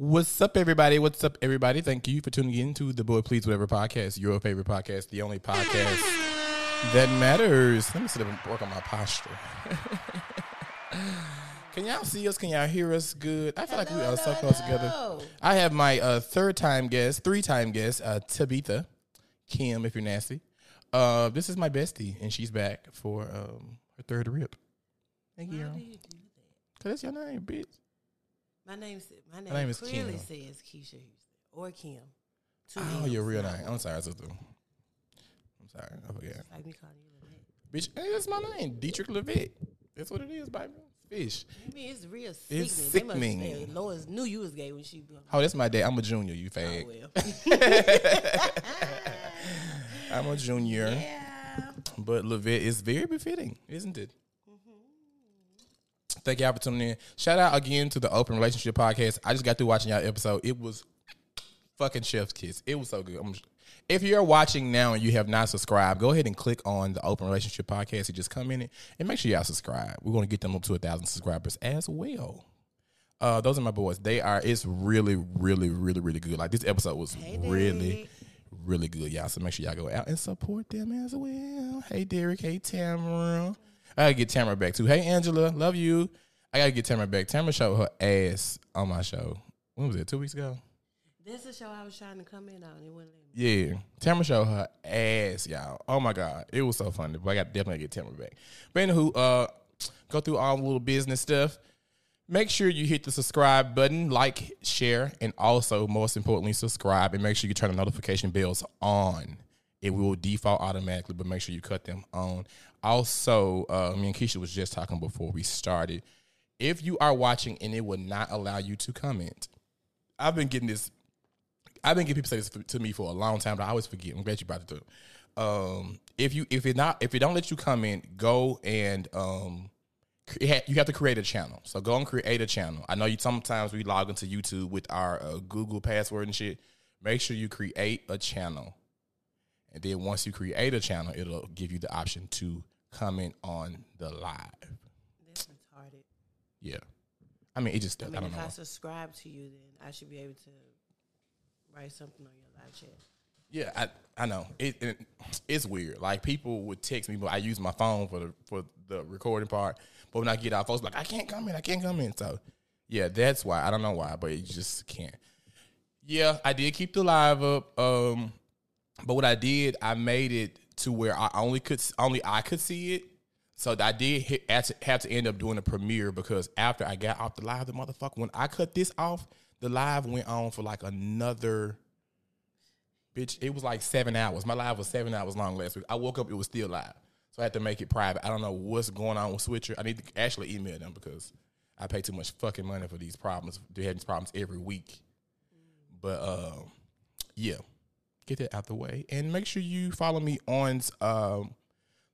What's up, everybody? What's up, everybody? Thank you for tuning in to the Boy Please Whatever podcast, your favorite podcast, the only podcast that matters. Let me sit up and work on my posture. Can y'all see us? Can y'all hear us good? I feel like we are so close together. I have my uh, third time guest, three time guest, uh, Tabitha, Kim, if you're nasty. Uh, this is my bestie, and she's back for um, her third rip. Thank you. Why you that? that's your name, bitch. My name, my name, name is clearly Kim. says Keisha Houston or Kim. Two Oh, M's, your real name. I'm sorry, sister. I'm sorry. I forgot. Like me calling you Lynette. Bitch, hey, that's my name, Dietrich Levitt. That's what it is, baby. Fish. I mean, it's real sickening. It's They must- sickening. Lois knew you was gay when she. Oh, that's my dad. I'm a junior, you Oh, well. I'm a junior. yeah. But Levitt is very befitting, isn't it? Thank y'all for tuning in. Shout out again to the Open Relationship Podcast. I just got through watching y'all episode. It was fucking chef's kiss. It was so good. I'm- if you're watching now and you have not subscribed, go ahead and click on the Open Relationship Podcast and just come in it and make sure y'all subscribe. We're going to get them up to a thousand subscribers as well. Uh, those are my boys. They are. It's really, really, really, really good. Like this episode was Hey, really, really good, y'all. So make sure y'all go out and support them as well. Hey, Derek. Hey, Tamara. I gotta get Tamara back too. Hey, Angela. Love you. I gotta get Tamara back. Tamara showed her ass on my show. When was it? Two weeks ago. That's the show I was trying to come in on. It wouldn't let me. Yeah, Tamara showed her ass, y'all. Oh my god, it was so funny. But I got to definitely get Tamara back. But anywho, uh, go through all the little business stuff. Make sure you hit the subscribe button, like, share, and also most importantly, subscribe and make sure you turn the notification bells on. It will default automatically, but make sure you cut them on. Also, uh, me and Keisha was just talking before we started. If you are watching and it will not allow you to comment, I've been getting this I've been getting people say this to me for a long time, but I always forget. I'm glad you brought it up. Um, if you if it not if it don't let you comment, go and um, you have to create a channel. So go and create a channel. I know you sometimes we log into YouTube with our uh, Google password and shit. Make sure you create a channel, and then once you create a channel, it'll give you the option to comment on the live. That's retarded. Yeah, I mean it just I I, mean, don't if know. I subscribe to you, then I should be able to write something on your live chat. Yeah, I I know it, it. It's weird. Like people would text me, but I use my phone for the for the recording part. But when I get out, folks like I can't come in. I can't come in. So yeah, that's why. I don't know why, but you just can't. Yeah, I did keep the live up. Um, but what I did, I made it to where I only could only I could see it. So I did hit, have to- end up doing a premiere because after I got off the live, the motherfucker when I cut this off, the live went on for like another bitch, it was like seven hours. My live was seven hours long last week. I woke up, it was still live. So I had to make it private. I don't know what's going on with Switcher. I need to actually email them because I pay too much fucking money for these problems. They have these problems every week. But um, yeah, get that out the way. And make sure you follow me on um,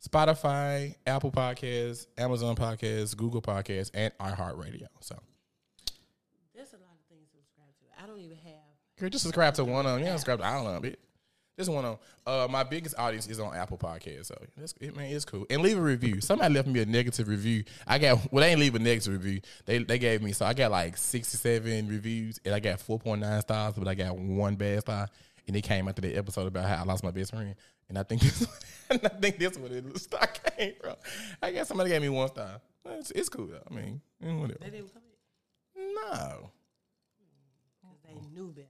Spotify, Apple Podcasts, Amazon Podcasts, Google Podcasts, and iHeartRadio. So There's a lot of things to subscribe to. I don't even have. Girl, just subscribe to one of them. Yeah, subscribe to I don't know, bitch. This one on uh my biggest audience is on Apple Podcasts, so that's it man, it's cool. And leave a review. Somebody left me a negative review. I got well, they ain't leave a negative review. They they gave me so I got like sixty seven reviews and I got four point nine stars, but I got one bad star. And it came after the episode about how I lost my best friend. And I think this and I think this what it star came from. I guess somebody gave me one star. It's, it's cool though. I mean, whatever. They didn't come in No. because they knew better.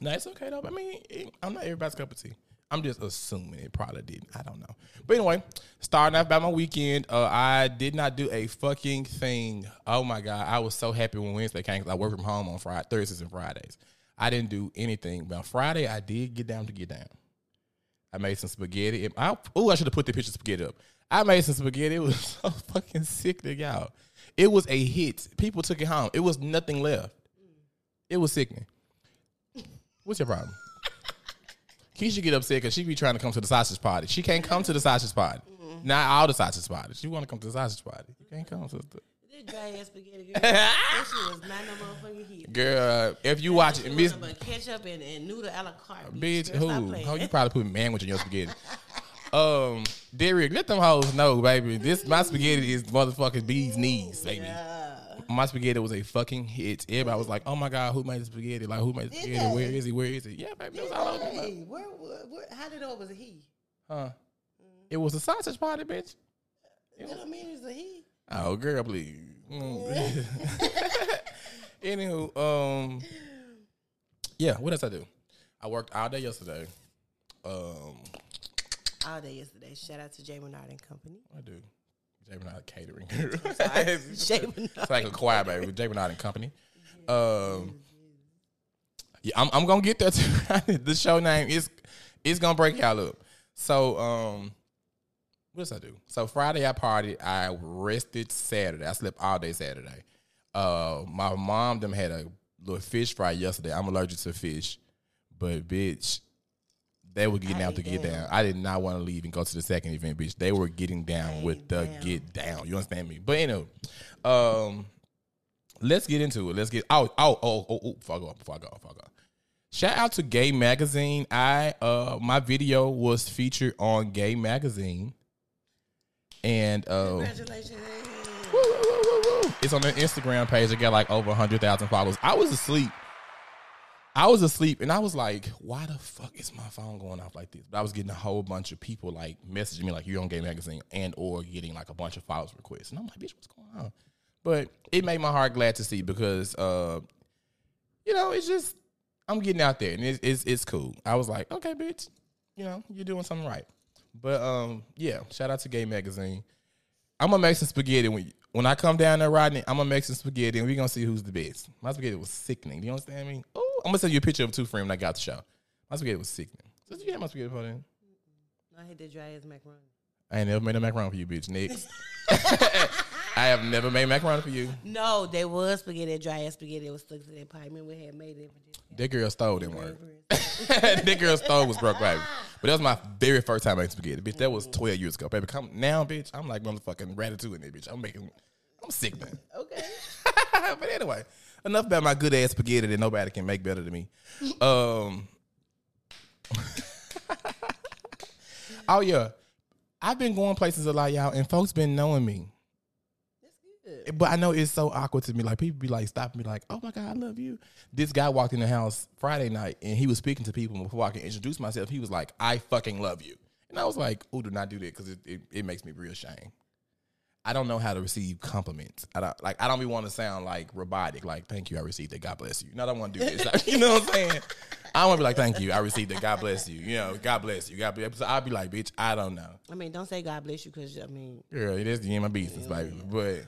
No, it's okay though. I mean, it, I'm not everybody's cup of tea. I'm just assuming it probably didn't. I don't know. But anyway, starting off about my weekend, uh, I did not do a fucking thing. Oh my god, I was so happy when Wednesday came because I work from home on Friday, Thursdays and Fridays. I didn't do anything. But on Friday, I did get down to get down. I made some spaghetti. I, oh, I should have put the picture of spaghetti up. I made some spaghetti. It was so fucking sick to y'all. It was a hit. People took it home. It was nothing left. It was sickening. What's your problem? Keisha get upset because she be trying to come to the sausage party. She can't come to the sausage party. Not all the sausage parties. She want to come to the sausage party. You can't come to the This dry ass spaghetti girl. that shit was not no motherfucking hit. girl. If you watch it, Miss But ketchup and, and noodle a la carte. bitch, Girl, who? Oh, you probably put manwich in your spaghetti. um, Derek, let them hoes know, baby. This my spaghetti is motherfucking bee's knees, baby. Yeah. my spaghetti was a fucking hit. Everybody was like, "Oh my god, who made the spaghetti? Like, who made the spaghetti? Where they? he? Where is he? Yeah, baby, it was all over. Hey, where, where, where, how did it know it was a he? Huh? It was a sausage party, bitch. That don't mean it's a he. Oh, girl, please. Mm. Anywho, um, yeah. What else I do? I worked all day yesterday. Um, All day yesterday. Shout out to Jay Menard and Company. I do. Jay Bernard Catering. Jay Menard. It's like a choir baby with Jay Bernard and Company. Um, yeah, I'm, I'm gonna get there too. the show name is it's gonna break y'all up. So, um, what else I do? So Friday I partied. I rested Saturday. I slept all day Saturday. Uh, my mom them had a little fish fry yesterday. I'm allergic to fish, but bitch, they were getting I out to get down. down. I did not want to leave and go to the second event, bitch. They were getting down ain't with the down. get down. You understand me? But anyway, um, let's get into it. Let's get oh oh oh oh, oh I before I go before I go. Shout out to Gay Magazine. I uh my video was featured on Gay Magazine, and uh, woo, woo, woo, it's on their Instagram page. It got like over hundred thousand followers. I was asleep. I was asleep, and I was like, "Why the fuck is my phone going off like this?" But I was getting a whole bunch of people like messaging me like, "You're on Gay Magazine," and or getting like a bunch of followers requests, and I'm like, "Bitch, what's going on?" But it made my heart glad to see because, uh, you know, it's just I'm getting out there, and it's it's, it's cool. I was like, "Okay, bitch, you know, you're doing something right." But um, yeah, shout out to Gay Magazine. I'm gonna make some spaghetti when when I come down there, Rodney. I'm gonna make some spaghetti, and we're gonna see who's the best. My spaghetti was sickening. Do you understand me? Oh, I'm gonna send you a picture of two frame when I got the show. My spaghetti was sickening. So did you have my spaghetti for then? I hit the dry ass macaroni. I ain't never made a macaroni for you, bitch. Next. I have never made macaroni for you. No, they was spaghetti, dry ass spaghetti. It was stuck to that pipe. Remember we had made it. That girl stole didn't work. that girl stole was broke, baby. But that was my very first time making spaghetti, bitch. That was 12 years ago, baby. Come now, bitch. I'm like motherfucking ratatouille in there, bitch. I'm making, I'm sick, man. Okay. but anyway, enough about my good ass spaghetti that nobody can make better than me. Um. oh yeah, I've been going places a lot, y'all, and folks been knowing me. But I know it's so awkward to me. Like people be like stopping me, like, "Oh my god, I love you." This guy walked in the house Friday night, and he was speaking to people before I can introduce myself. He was like, "I fucking love you," and I was like, "Oh, do not do that because it, it it makes me real shame." I don't know how to receive compliments. I don't like. I don't be want to sound like robotic. Like, thank you, I received it. God bless you. No, I don't want to do this. Like, you know what I'm saying? I want to be like, thank you, I received it. God bless you. You know, God bless you. God bless. So I'll be like, bitch, I don't know. I mean, don't say God bless you because I mean, Girl, it is the end of my business, baby. But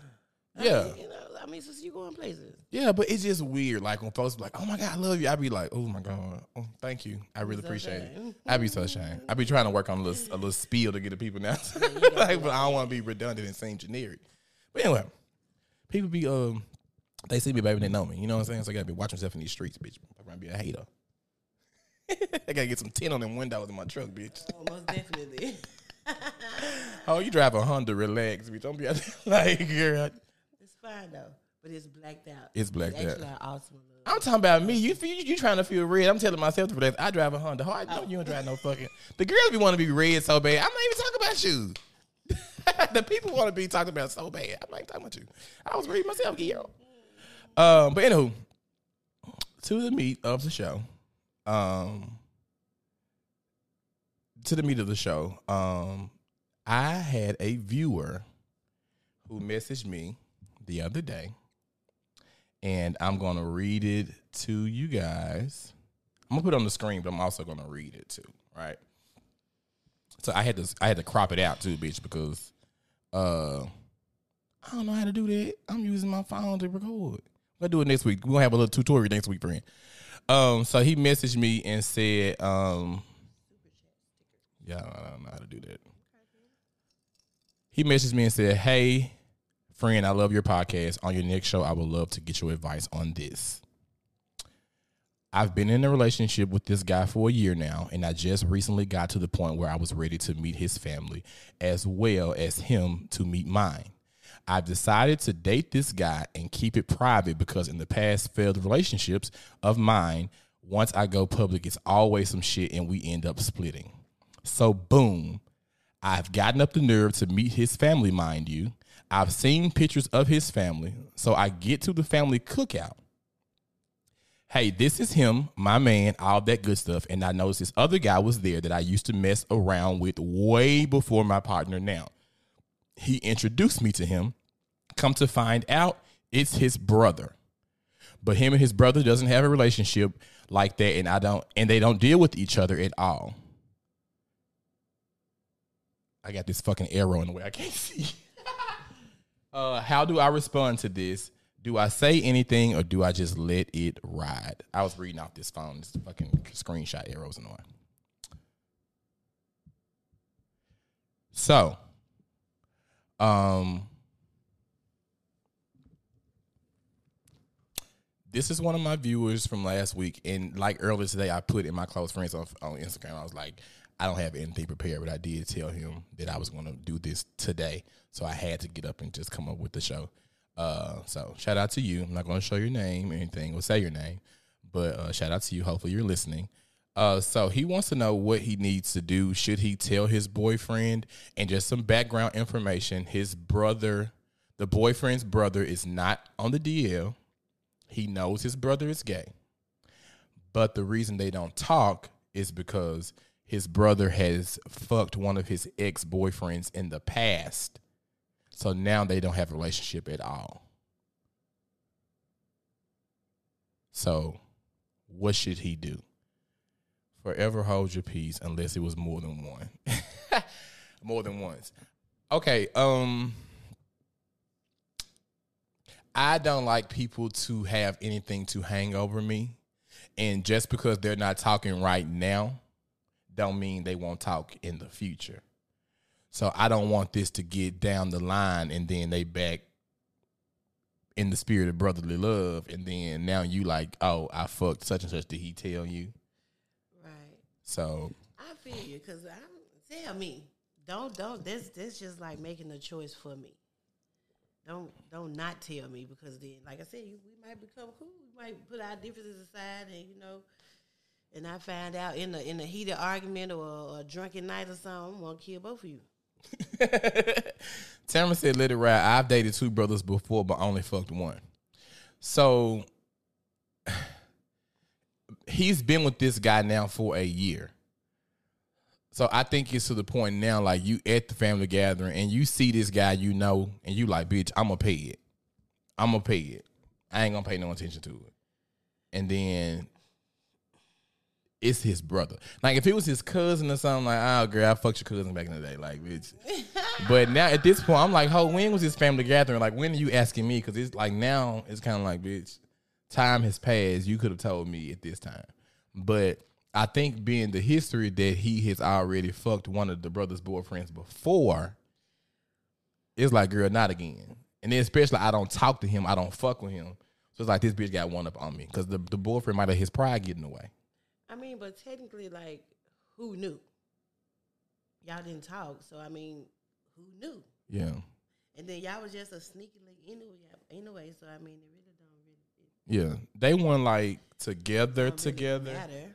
I yeah, mean, you know, I mean, since you going places, yeah. But it's just weird. Like when folks be like, oh my god, I love you. I'd be like, oh my god, oh, thank you. I really so appreciate it. ashamed. I be so ashamed. I'd be trying to work on a little a little spiel to get the people now. like, but I don't want to be redundant and seem generic. But anyway, people be um they see me, baby, they know me. You know what I'm saying? So I gotta be watching myself in these streets, bitch. I'm gonna be a hater. I gotta get some tint on them windows in my truck, bitch. oh, most definitely. Oh, you drive a Honda, relax, bitch. Don't be out there like, girl. It's fine though, but it's blacked out. It's blacked out. actually an awesome. I'm talking about me. You feel, you trying to feel red. I'm telling myself to relax. I drive a Honda. I know you don't drive no fucking. The girls be want to be red so bad. I'm not even talking about you. the people want to be talking about so bad. I'm not even talking about you. I was reading myself, Guillermo. Um, but anywho, to the meat of the show. Um, to the meat of the show. Um, I had a viewer who messaged me the other day and I'm gonna read it to you guys. I'm gonna put it on the screen, but I'm also gonna read it too, right? So I had to I had to crop it out too, bitch, because uh I don't know how to do that. I'm using my phone to record. We'll do it next week. We're gonna have a little tutorial next week, friend. Um, so he messaged me and said, um, yeah, I don't know how to do that. He messaged me and said, Hey, friend, I love your podcast. On your next show, I would love to get your advice on this. I've been in a relationship with this guy for a year now, and I just recently got to the point where I was ready to meet his family as well as him to meet mine. I've decided to date this guy and keep it private because in the past failed relationships of mine, once I go public, it's always some shit and we end up splitting. So, boom, I've gotten up the nerve to meet his family, mind you. I've seen pictures of his family. So I get to the family cookout. Hey, this is him, my man, all that good stuff. And I noticed this other guy was there that I used to mess around with way before my partner now. He introduced me to him. Come to find out, it's his brother. But him and his brother doesn't have a relationship like that, and I don't and they don't deal with each other at all. I got this fucking arrow in the way. I can't see. Uh, how do I respond to this? Do I say anything or do I just let it ride? I was reading off this phone. This fucking screenshot arrows and annoying. So, um, this is one of my viewers from last week, and like earlier today, I put in my close friends on, on Instagram. I was like, I don't have anything prepared, but I did tell him that I was going to do this today, so I had to get up and just come up with the show. Uh, so shout out to you. I'm not going to show your name or anything or say your name, but uh, shout out to you. Hopefully you're listening. Uh, so he wants to know what he needs to do. Should he tell his boyfriend? And just some background information. His brother, the boyfriend's brother, is not on the DL. He knows his brother is gay. But the reason they don't talk is because his brother has fucked one of his ex boyfriends in the past. So now they don't have a relationship at all. So, what should he do? Forever hold your peace unless it was more than one. more than once. Okay, um I don't like people to have anything to hang over me. And just because they're not talking right now, don't mean they won't talk in the future. So I don't want this to get down the line and then they back in the spirit of brotherly love, and then now you like, oh, I fucked such and such. Did he tell you? Right. So I feel you because I'm tell me don't don't this this just like making a choice for me. Don't don't not tell me because then, like I said, you, we might become cool. We might put our differences aside, and you know, and I find out in a in a heated argument or, or a drunken night or something, I'm gonna kill both of you. Tamara said, "Let it ride." I've dated two brothers before, but only fucked one. So he's been with this guy now for a year. So I think it's to the point now, like you at the family gathering and you see this guy you know, and you like, bitch, I'm gonna pay it. I'm gonna pay it. I ain't gonna pay no attention to it. And then it's his brother. Like if it was his cousin or something, like, oh girl, I fucked your cousin back in the day, like bitch. but now at this point, I'm like, oh, when was this family gathering? Like, when are you asking me? Because it's like now it's kind of like, bitch, time has passed. You could have told me at this time, but I think being the history that he has already fucked one of the brother's boyfriends before, it's like, girl, not again. And then especially I don't talk to him, I don't fuck with him. So it's like this bitch got one up on me because the, the boyfriend might have his pride getting away. But technically, like, who knew? Y'all didn't talk, so I mean, who knew? Yeah. And then y'all was just a sneaky link anyway. Anyway, so I mean, it really don't really. Yeah. They weren't like together really together. matter.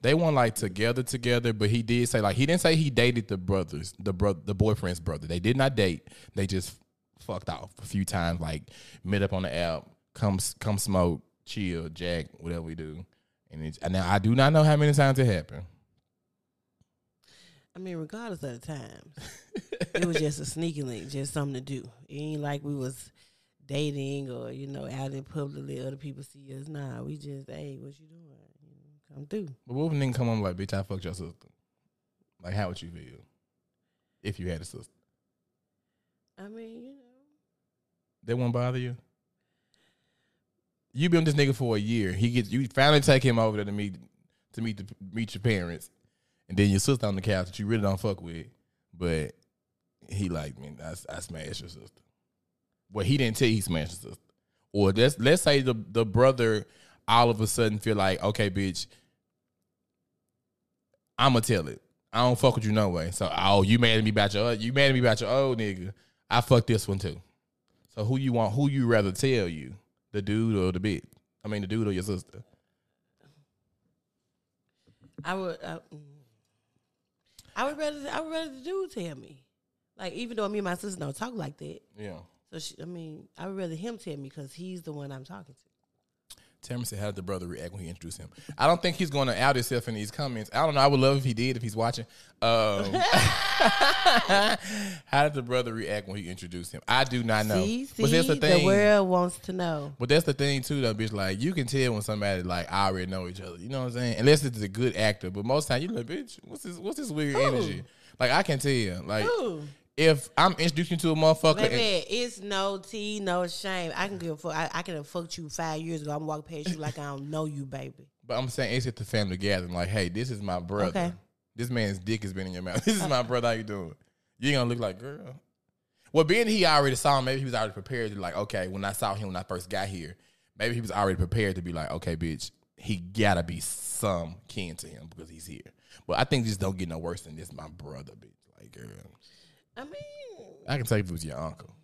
They weren't like together together, but he did say like he didn't say he dated the brothers, the bro the boyfriend's brother. They did not date. They just fucked off a few times, like met up on the app, come come smoke, chill, jack, whatever we do. And it's, and now I do not know how many times it happened. I mean, regardless of the times, it was just a sneaky link, just something to do. It ain't like we was dating or you know out in public let other people see us. Nah, we just hey, what you doing? You know, come through. But what if nigga come on like, bitch, I fucked your sister? Like, how would you feel if you had a sister? I mean, you know, That won't bother you. You been with this nigga for a year. He gets you finally take him over there to meet to meet the meet your parents, and then your sister on the couch that you really don't fuck with, but he like me. I, I smashed your sister. Well, he didn't tell you he smashed sister. Or let's let's say the the brother all of a sudden feel like, okay, bitch, I'ma tell it. I don't fuck with you no way. So oh, you mad at me about your you mad at me about your old nigga. I fuck this one too. So who you want? Who you rather tell you? The dude or the bitch? I mean, the dude or your sister? I would. I. I would rather I would rather the dude tell me. Like even though me and my sister don't talk like that, Yeah. so she, I mean, I would rather him tell me because he's the one I'm talking to. Tamara said, "How did the brother react when he introduced him?" I don't think he's going to out himself in these comments. I don't know. I would love if he did if he's watching. Um, how did the brother react when he introduced him? I do not know. See, see, but that's the thing. the, world wants to know. But that's the thing too, though, bitch. Like you can tell when somebody like I already know each other. You know what I'm saying? Unless it's a good actor. But most time you like, bitch, what's this? What's this weird Who? energy? Like I can tell. Like Ooh. If I'm introducing you to a motherfucker, Baby, it's no tea, no shame. I can give a fuck. I, I can have fucked you five years ago. I'm walking past you like I don't know you, baby. but I'm saying it's at the family gathering. Like, hey, this is my brother. Okay. This man's dick has been in your mouth. This is my brother. How you doing? You ain't gonna look like girl. Well, being he already saw him, maybe he was already prepared to like, okay, when I saw him when I first got here, maybe he was already prepared to be like, okay, bitch, he gotta be some kin to him because he's here. But I think this don't get no worse than this. My brother, bitch, like girl. I mean, I can tell if it was your uncle.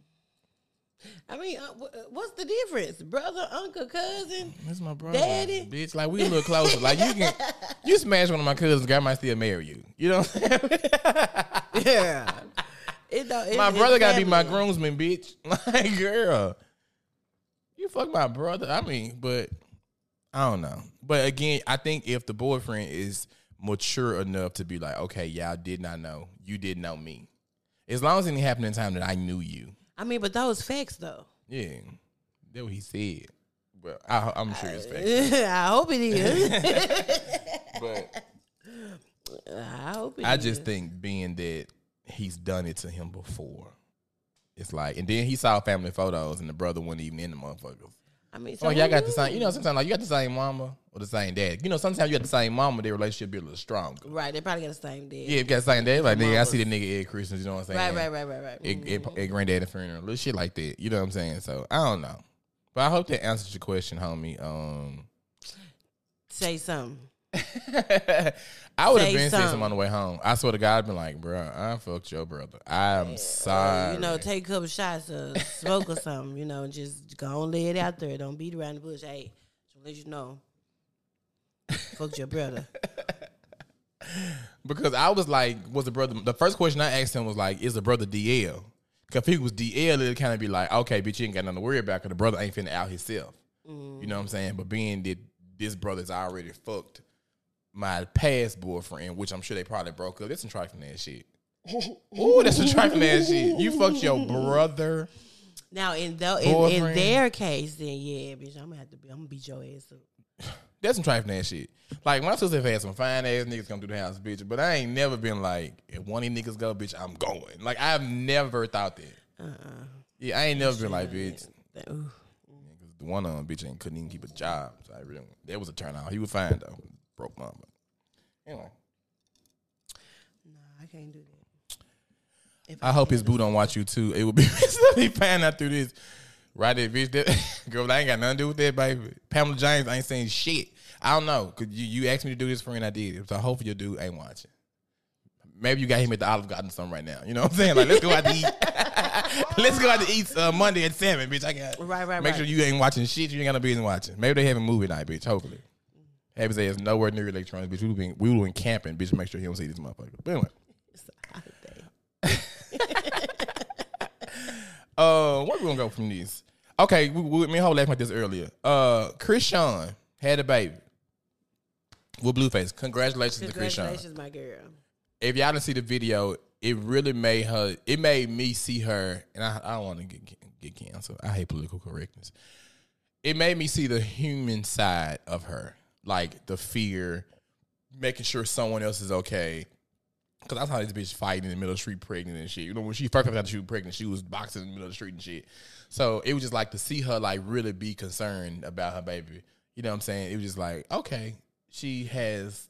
I mean, uh, wh- what's the difference, brother, uncle, cousin? That's my brother, Daddy. bitch. Like we a little closer. like you can, you smash one of my cousins, I might still marry you. You know what I'm saying? Yeah, it it, my brother gotta be my groomsman, bitch. Like, girl, you fuck my brother. I mean, but I don't know. But again, I think if the boyfriend is mature enough to be like, okay, y'all did not know, you didn't know me. As long as it didn't happen in time that I knew you, I mean, but those facts though. yeah, that's what he said. But I, I'm sure it's fake. I hope it is. But I hope it I is. just think being that he's done it to him before, it's like, and then he saw family photos and the brother wasn't even in the motherfuckers. I mean, so Oh, y'all got the same. You know, sometimes like you got the same mama or the same dad. You know, sometimes you got the same mama, their relationship be a little stronger. Right, they probably got the same dad. Yeah, if you got the same dad, like nigga, I see the nigga at Christmas. You know what I'm saying? Right, right, right, right, right. At, at, at granddaddy funeral, little shit like that. You know what I'm saying? So I don't know, but I hope that answers your question, homie. Um, Say something. I would have been saying something. something on the way home. I swear to God, I've been like, bro, I fucked your brother. I'm sorry. You know, take a couple shots of smoke or something. You know, just go on, lay it out there. Don't beat around the bush. Hey, just let you know. Fuck your brother. Because I was like, was the brother? The first question I asked him was like, is the brother DL? Because if he was DL, it'd kind of be like, okay, bitch, you ain't got nothing to worry about because the brother ain't finna out himself. Mm. You know what I'm saying? But being that this brother's already fucked my past boyfriend, which I'm sure they probably broke up. That's some trifling ass shit. Ooh, that's some trifling ass shit. You fucked your brother. Now, in, the, in, in their case, then yeah, bitch, I'm gonna have to be. I'm gonna beat your ass up. That's some trifling ass shit. Like my sister had some fine ass niggas come through the house, bitch. But I ain't never been like, if one of these niggas go, bitch, I'm going. Like I've never thought that. Uh-uh. Yeah, I ain't never been like, bitch. That- ooh. Cause the one on bitch ain't couldn't even keep a job. So I really that was a turn out. He was fine though. Broke. But anyway. Nah, I can't do that. If I hope his boo don't watch you too. It would be he find out through this. Right there, bitch. That, girl, I ain't got nothing to do with that, baby. Pamela James ain't saying shit. I don't know. Cause you, you asked me to do this for and I did. So hopefully your dude ain't watching. Maybe you got him at the Olive Garden something right now. You know what I'm saying? Like, let's go out to eat. let's go out to eat uh, Monday at seven, bitch. I got Right, right, Make right. sure you ain't watching shit. You ain't got no business watching. Maybe they having movie night, bitch. Hopefully. Have his ass nowhere near electronics, bitch. We would been we would been camping, bitch. Make sure he don't see this motherfucker. But anyway. It's a holiday. Uh, where we gonna go from this? Okay, we, we, me and Ho laughed about this earlier. Uh, Chrisean had a baby with Blueface. Congratulations, to Chrisean. Congratulations, my girl. If y'all didn't see the video, it really made her. It made me see her, and I, I don't want to get get canceled. I hate political correctness. It made me see the human side of her, like the fear, making sure someone else is okay. Cause that's how this bitch fighting in the middle of the street, pregnant and shit. You know, when she first got she was pregnant, she was boxing in the middle of the street and shit. So it was just like to see her like really be concerned about her baby. You know what I'm saying? It was just like, okay, she has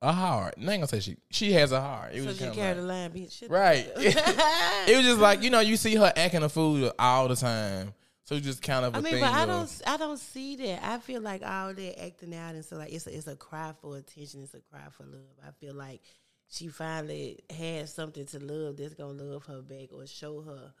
a heart. I ain't gonna say she she has a heart. It So was she carried like, line, bitch. Right. it was just like you know you see her acting a fool all the time. So just kind of a I mean, thing. but I don't, I don't see that. I feel like all that acting out and so like it's a, it's a cry for attention. It's a cry for love. I feel like she finally has something to love that's gonna love her back or show her.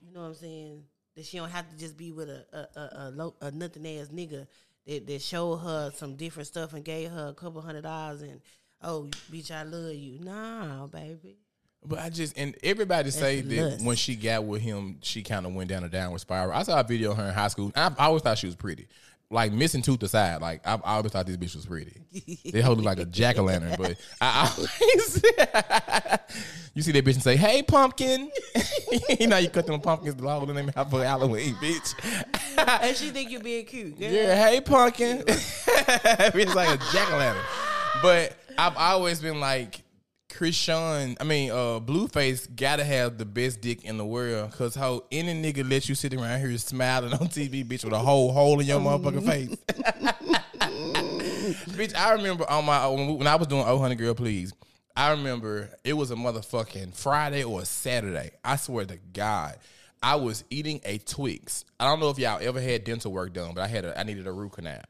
You know what I'm saying? That she don't have to just be with a a, a, a, low, a nothing ass nigga that that showed her some different stuff and gave her a couple hundred dollars and oh, bitch, I love you. Nah, baby. But I just and everybody say that lust. when she got with him, she kind of went down a downward spiral. I saw a video of her in high school. I, I always thought she was pretty, like missing tooth aside. Like I, I always thought this bitch was pretty. they hold her like a jack o' lantern. But I always you see that bitch and say, "Hey, pumpkin." you know you cut them pumpkins the long out for Halloween, bitch. and she think you being cute. Girl. Yeah, hey pumpkin. it's like a jack o' lantern. But I've always been like Chrisean, I mean, uh, Blueface gotta have the best dick in the world. Cause how any nigga let you sit around here smiling on TV, bitch, with a whole hole in your motherfucking face. bitch, I remember on my when, I was doing Oh Honey Girl Please, I remember it was a motherfucking Friday or Saturday. I swear to God. I was eating a Twix. I don't know if y'all ever had dental work done, but I had a I needed a root canal.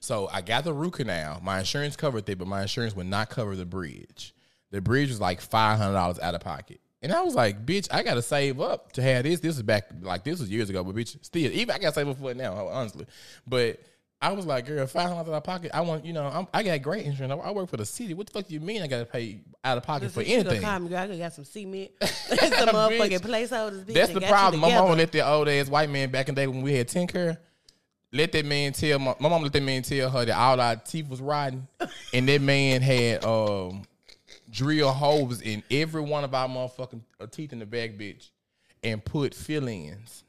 So I got the root canal. My insurance covered it, but my insurance would not cover the bridge. The bridge was like five hundred dollars out of pocket. And I was like, bitch, I gotta save up to have this. This is back like this was years ago, but bitch, still, even I gotta save up for it now, honestly. But I was like, girl, five hundred out of pocket. I want, you know, I'm, I got great insurance. I, work for the city. What the fuck do you mean I gotta pay out of pocket for anything? Call me, girl. I could got some cement. some motherfucking placeholders. Bitch, That's the problem. My together. let the old ass white man back in the day when we had Tinker. Let that man tell my, my mom let that man tell her that all our teeth was rotten, and that man had um drill holes in every one of our motherfucking uh, teeth in the back, bitch, and put fill-ins.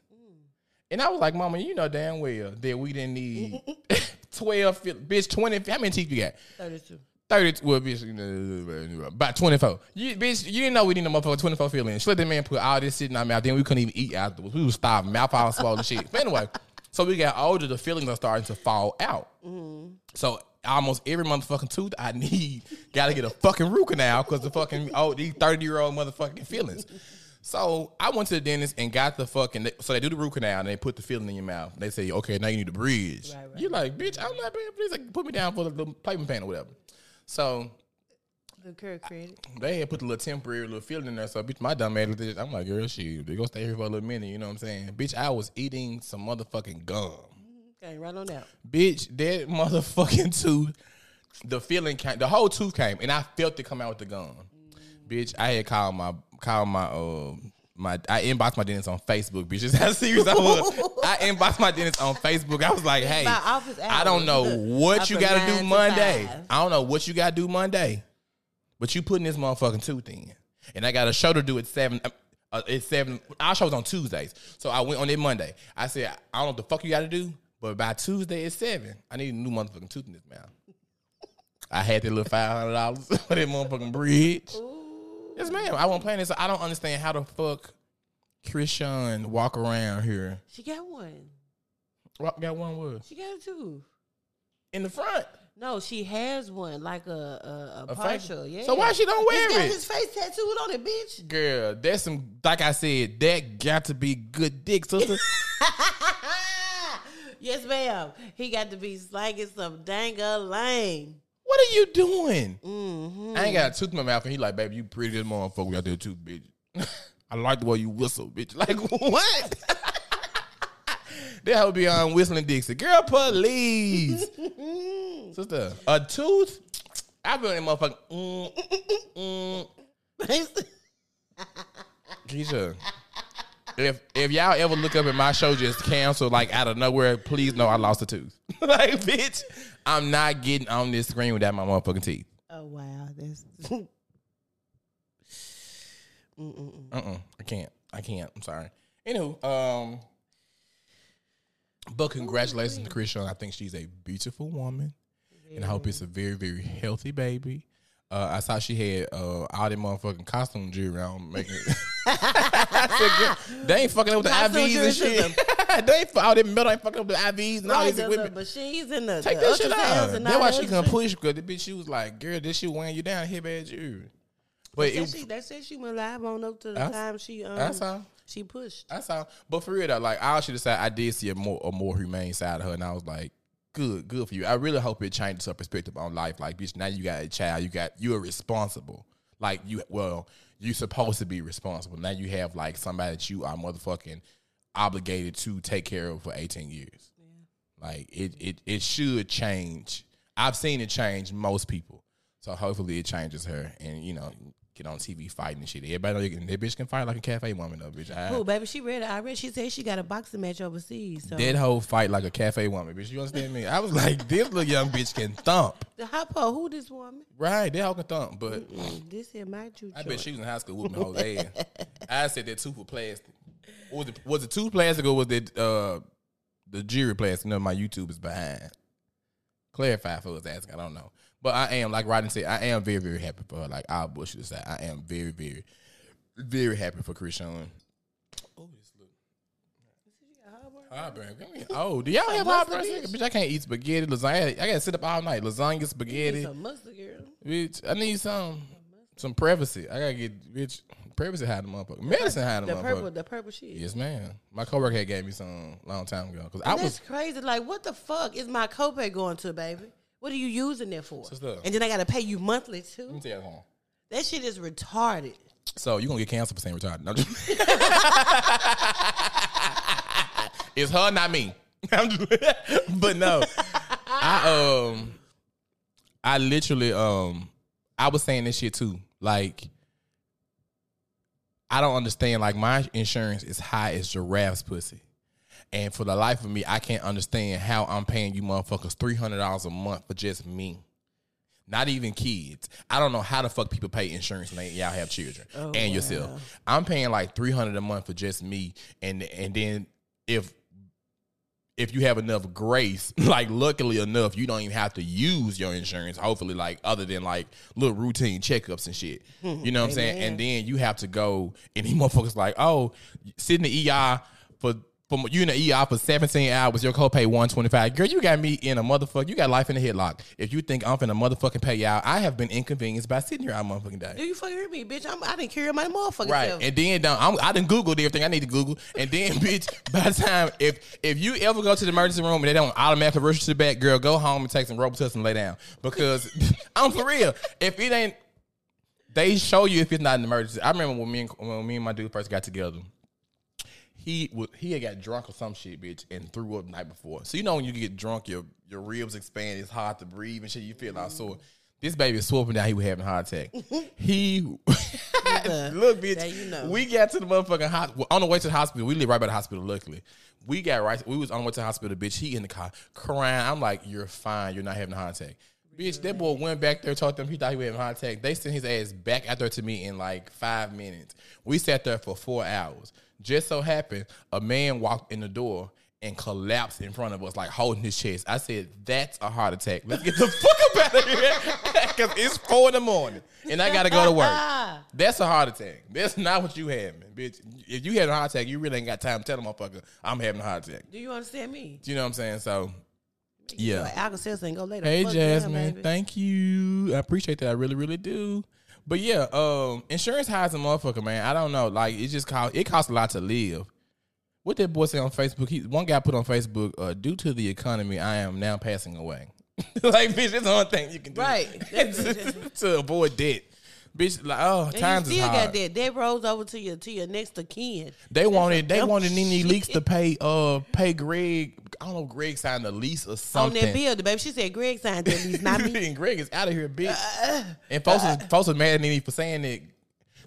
And I was like, Mama, you know damn well that we didn't need twelve, fill- bitch, twenty. How many teeth you got? 32. 30, well, bitch, about 24. You, bitch, you didn't know we didn't know motherfucker 24 feelings. She let that man put all this shit in our mouth. Then we couldn't even eat afterwards. We was starving, mouth all swollen shit. But anyway, so we got older, the feelings are starting to fall out. So almost every motherfucking tooth I need got to get a fucking root canal because the fucking, oh, these 30 year old motherfucking feelings. So I went to the dentist and got the fucking. So they do the root canal and they put the filling in your mouth. They say, okay, now you need to bridge. Right, right. You're like, bitch, I'm not for. Like, put me down for the little payment pan or whatever. So Good credit credit. they had put the little temporary little feeling in there. So bitch, my dumb ass, looked at it. I'm like, girl, shit, they gonna stay here for a little minute. You know what I'm saying? Bitch, I was eating some motherfucking gum. Okay, right on out. Bitch, that motherfucking tooth, the feeling came, the whole tooth came, and I felt it come out with the gum. Bitch, I had called my called my uh my I inboxed my dentist on Facebook. Bitch, that's how serious I was. I inboxed my dentist on Facebook. I was like, hey, I don't know what you got to do Monday. I don't know what you got to do Monday, but you putting this motherfucking tooth in, and I got a show to do at seven. Uh, uh, it's seven. Our show's on Tuesdays, so I went on it Monday. I said, I don't know what the fuck you got to do, but by Tuesday it's seven, I need a new motherfucking tooth in this mouth. I had that little five hundred dollars for that motherfucking bridge. Yes, ma'am. I wasn't playing this. I don't understand how the fuck Christian walk around here. She got one. What got one was She got a tooth. in the front. No, she has one, like a a, a, A fake- partial. Yeah. So why she don't wear He's got it? his face tattooed on it, bitch. Girl, that's some like I said, that got to be good dick, sister. yes, ma'am. He got to be slanging some dang a lane. what are you doing? Mm-hmm. I ain't got a tooth in my mouth, and he like, baby, you pretty as motherfucker. We got that tooth, bitch. I like the way you whistle, bitch. Like what? That hoe be on whistling Dixie. Girl, please. Sister, a tooth? I've been in motherfucker. Mm, mm. Keisha, if if y'all ever look up at my show just canceled like out of nowhere, please know I lost a tooth. like, bitch, I'm not getting on this screen without my motherfucking teeth. oh wow, that's Uh-uh. I can't. I can't. I'm sorry. Anywho, um, but congratulations to Chrisean. I think she's a beautiful woman, and I hope it's a very, very healthy baby. Uh, I saw she had uh, all them motherfucking costume jewelry on making. I said, "Girl, they ain't fucking up with the Costume IVs and shit. they ain't all them metal ain't fucking up with the IVs and all these The, the equipment. machines and the, Take the that shit out. That's why she can push because the bitch she was like, girl, this shit weighing you down here bad you. But That it, she, that said she went live on up to the That's- time she um that's all. She pushed. That's all. But for real though, like I should have said I did see a more a more humane side of her, and I was like, good, good for you. I really hope it changes her perspective on life. Like, bitch, now you got a child, you got you are responsible. Like you, well, you supposed to be responsible. Now you have like somebody that you are motherfucking obligated to take care of for eighteen years. Like it, it, it should change. I've seen it change most people. So hopefully it changes her, and you know, get on TV fighting and shit. Everybody know you can, that bitch can fight like a cafe woman, though, bitch. I, Oh, baby, she read it. I read. She said she got a boxing match overseas. So That whole fight like a cafe woman, bitch. You understand me? I was like, this little young bitch can thump. the hot po, who this woman? Right, that hoe can thump, but this here my juke. I bet she was in high school whooping hoes ass. I said that tooth was plastic. Was it was it tooth plastic or was it uh the jury plastic? No, my YouTube is behind. Clarify for us asking. I don't know. But I am, like Rodney said, I am very, very happy for her. Like I'll bush this out. I am very, very, very happy for Chrisean. Oh, this look. Heartburn. Give me- Oh, do y'all have mustard, heartburn? bitch? Bitch, I can't eat spaghetti, lasagna. I gotta sit up all night. Lasagna, spaghetti. Some mustard girl. Bitch, I need some some privacy. I gotta get bitch privacy hide the motherfucker. Medicine hide the, The motherfucker. purple, the purple shit. Yes, man. My coworker had gave me some long time ago because I That's was crazy. Like, what the fuck is my copay going to, baby? What are you using it for? Sister. And then I got to pay you monthly Let too. me tell you something. That shit is retarded. So you gonna get canceled for saying retarded? No, it's her, not me. But no, I um, I literally um, I was saying this shit too. Like, I don't understand. Like, my insurance is high as giraffe's pussy. And for the life of me, I can't understand how I'm paying you motherfuckers three hundred dollars a month for just me. Not even kids. I don't know how the fuck people pay insurance when they, y'all have children and yourself. I'm paying like three hundred a month for just me, and and then if if you have enough grace, like luckily enough, you don't even have to use your insurance. Hopefully, like other than like little routine checkups and shit. You know what I'm saying? And then you have to go, and these motherfuckers like, oh, sit in the ER for. For you in the ER for 17 hours, your copay 125. Girl, you got me in a motherfucker. You got life in a headlock. If you think I'm finna motherfucking pay y'all, I have been inconvenienced by sitting here all motherfucking day. Do you fucking hear me, bitch? I'm, I didn't carry my motherfucking Right, self. and then down, I'm, I done googled everything I need to Google, and then bitch, by the time if if you ever go to the emergency room and they don't automatically rush you to the back, girl, go home and take some Robitussin and lay down because I'm for real. If it ain't, they show you if it's not an emergency. I remember when me and when me and my dude first got together. He was he had got drunk or some shit, bitch, and threw up the night before. So you know when you get drunk, your your ribs expand, it's hard to breathe and shit. You feel like sore. This baby is swooping down. He was having a heart attack. he look, bitch. You know. We got to the motherfucking hospital. On the way to the hospital, we live right by the hospital. Luckily, we got right. We was on the way to the hospital. Bitch, he in the car crying. I'm like, you're fine. You're not having a heart attack. Bitch, that boy went back there, told them he thought he was having a heart attack. They sent his ass back out there to me in like five minutes. We sat there for four hours. Just so happened, a man walked in the door and collapsed in front of us, like holding his chest. I said, "That's a heart attack. Let's get the fuck up out of here, because it's four in the morning and I gotta go to work. That's a heart attack. That's not what you having, bitch. If you had a heart attack, you really ain't got time to tell a motherfucker I'm having a heart attack. Do you understand me? Do you know what I'm saying? So, yeah. Like, Alka Seltzer and go later. Hey Fuck Jasmine, thank you. I appreciate that. I really, really do. But yeah, um, insurance hides a motherfucker, man. I don't know. Like it just cost it costs a lot to live. What that boy say on Facebook? He one guy put on Facebook, uh, due to the economy, I am now passing away. like, bitch, that's the only thing you can do. Right. to, to avoid debt. Bitch, like, oh, And times you is still hard. got that. That rolls over to your to your next of kin. They wanted they wanted Nene. Leakes to pay uh pay Greg. I don't know if Greg signed the lease or something. On that bill, the baby. She said Greg signed that lease, not me. and Greg is out of here, bitch. Uh, and folks, was, folks was mad at me for saying that.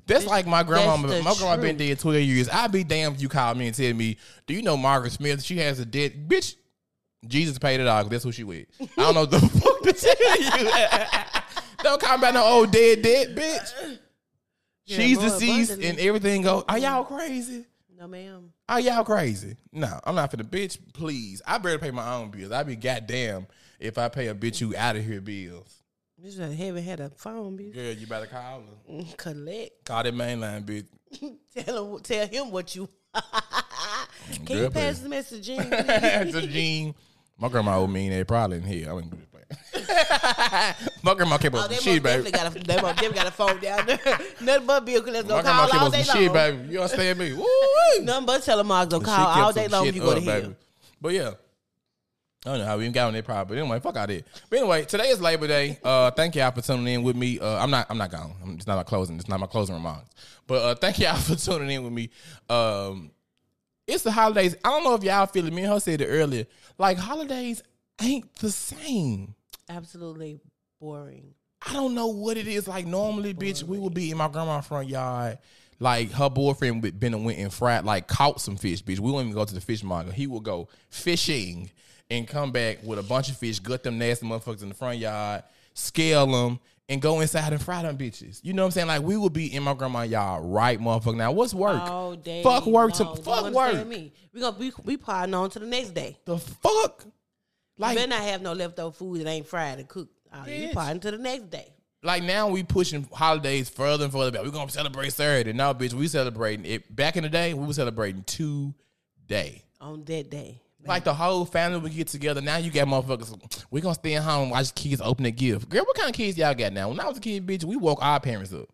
That's like my grandma. The My grandma been dead twelve years. I'd be damned if you call me and tell me, "Do you know Margaret Smith? She has a dead bitch." Jesus paid it all. That's who she with. I don't know the fuck to tell you. don't call me about no old dead dead bitch. Yeah, She's more deceased and everything go. Are y'all crazy? No, ma'am. Are y'all crazy? No, I'm not for the bitch. Please, I better pay my own bills. I'd be goddamn if I pay a bitch you out of here bills. This just haven't had a phone, bitch. Girl, you better call her. Mm, Collect. Call that mainline, bitch. Tell him. Tell him what you. Can Girl, you pass please. the message, Jean? please? to Jean. My grandma old mean they probably in here. I mean, my grandma Oh, up they with most shit, baby. got a they most definitely got a phone down there. Nothing but Bill Clinton My gonna call all day some shit, baby. You understand me? Nothing but telemarks gonna call all day long you go to him. But yeah. I don't know how we even got on that problem, but anyway, fuck out it. But anyway, today is Labor Day. Uh, thank y'all for tuning in with me. Uh, I'm not, I'm not gone. I'm- It's not my closing. It's not my closing remarks. But uh, thank y'all for tuning in with me. Um, it's the holidays. I don't know if y'all feel it. Me and her said it earlier. Like holidays ain't the same. Absolutely boring. I don't know what it is. Like normally, bitch, we would be in my grandma's front yard. Like her boyfriend would been and went and fried, like caught some fish, bitch. We wouldn't even go to the fishmonger. He would go fishing and come back with a bunch of fish, gut them nasty motherfuckers in the front yard, scale them, and go inside and fry them bitches. You know what I'm saying? Like we would be in my grandma's yard right motherfucker. Now what's work? All day. Fuck work long. to fuck work. Me. We gonna we, we parting on to the next day. The fuck? You Like better not have no leftover food that ain't fried and cooked. Oh, you Bitch. parting to the next day. like now we pushing holidays further and further back. We're gonna celebrate Saturday. Now, bitch, we celebrating it. Back in the day, we were celebrating today. On that day. Like the whole family would get together. Now you got motherfuckers. We gonna stay at home and watch kids open their gift. Girl, what kind of kids y'all got now? When I was a kid, bitch, we woke our parents up.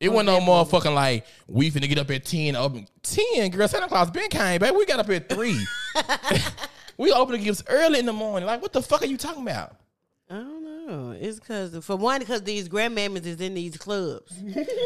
It wasn't no motherfucking like we finna get up at ten. Open ten, girl. Santa Claus been came, baby. We got up at three. we open the gifts early in the morning. Like, what the fuck are you talking about? I don't know. It's because for one, because these grandmammas is in these clubs.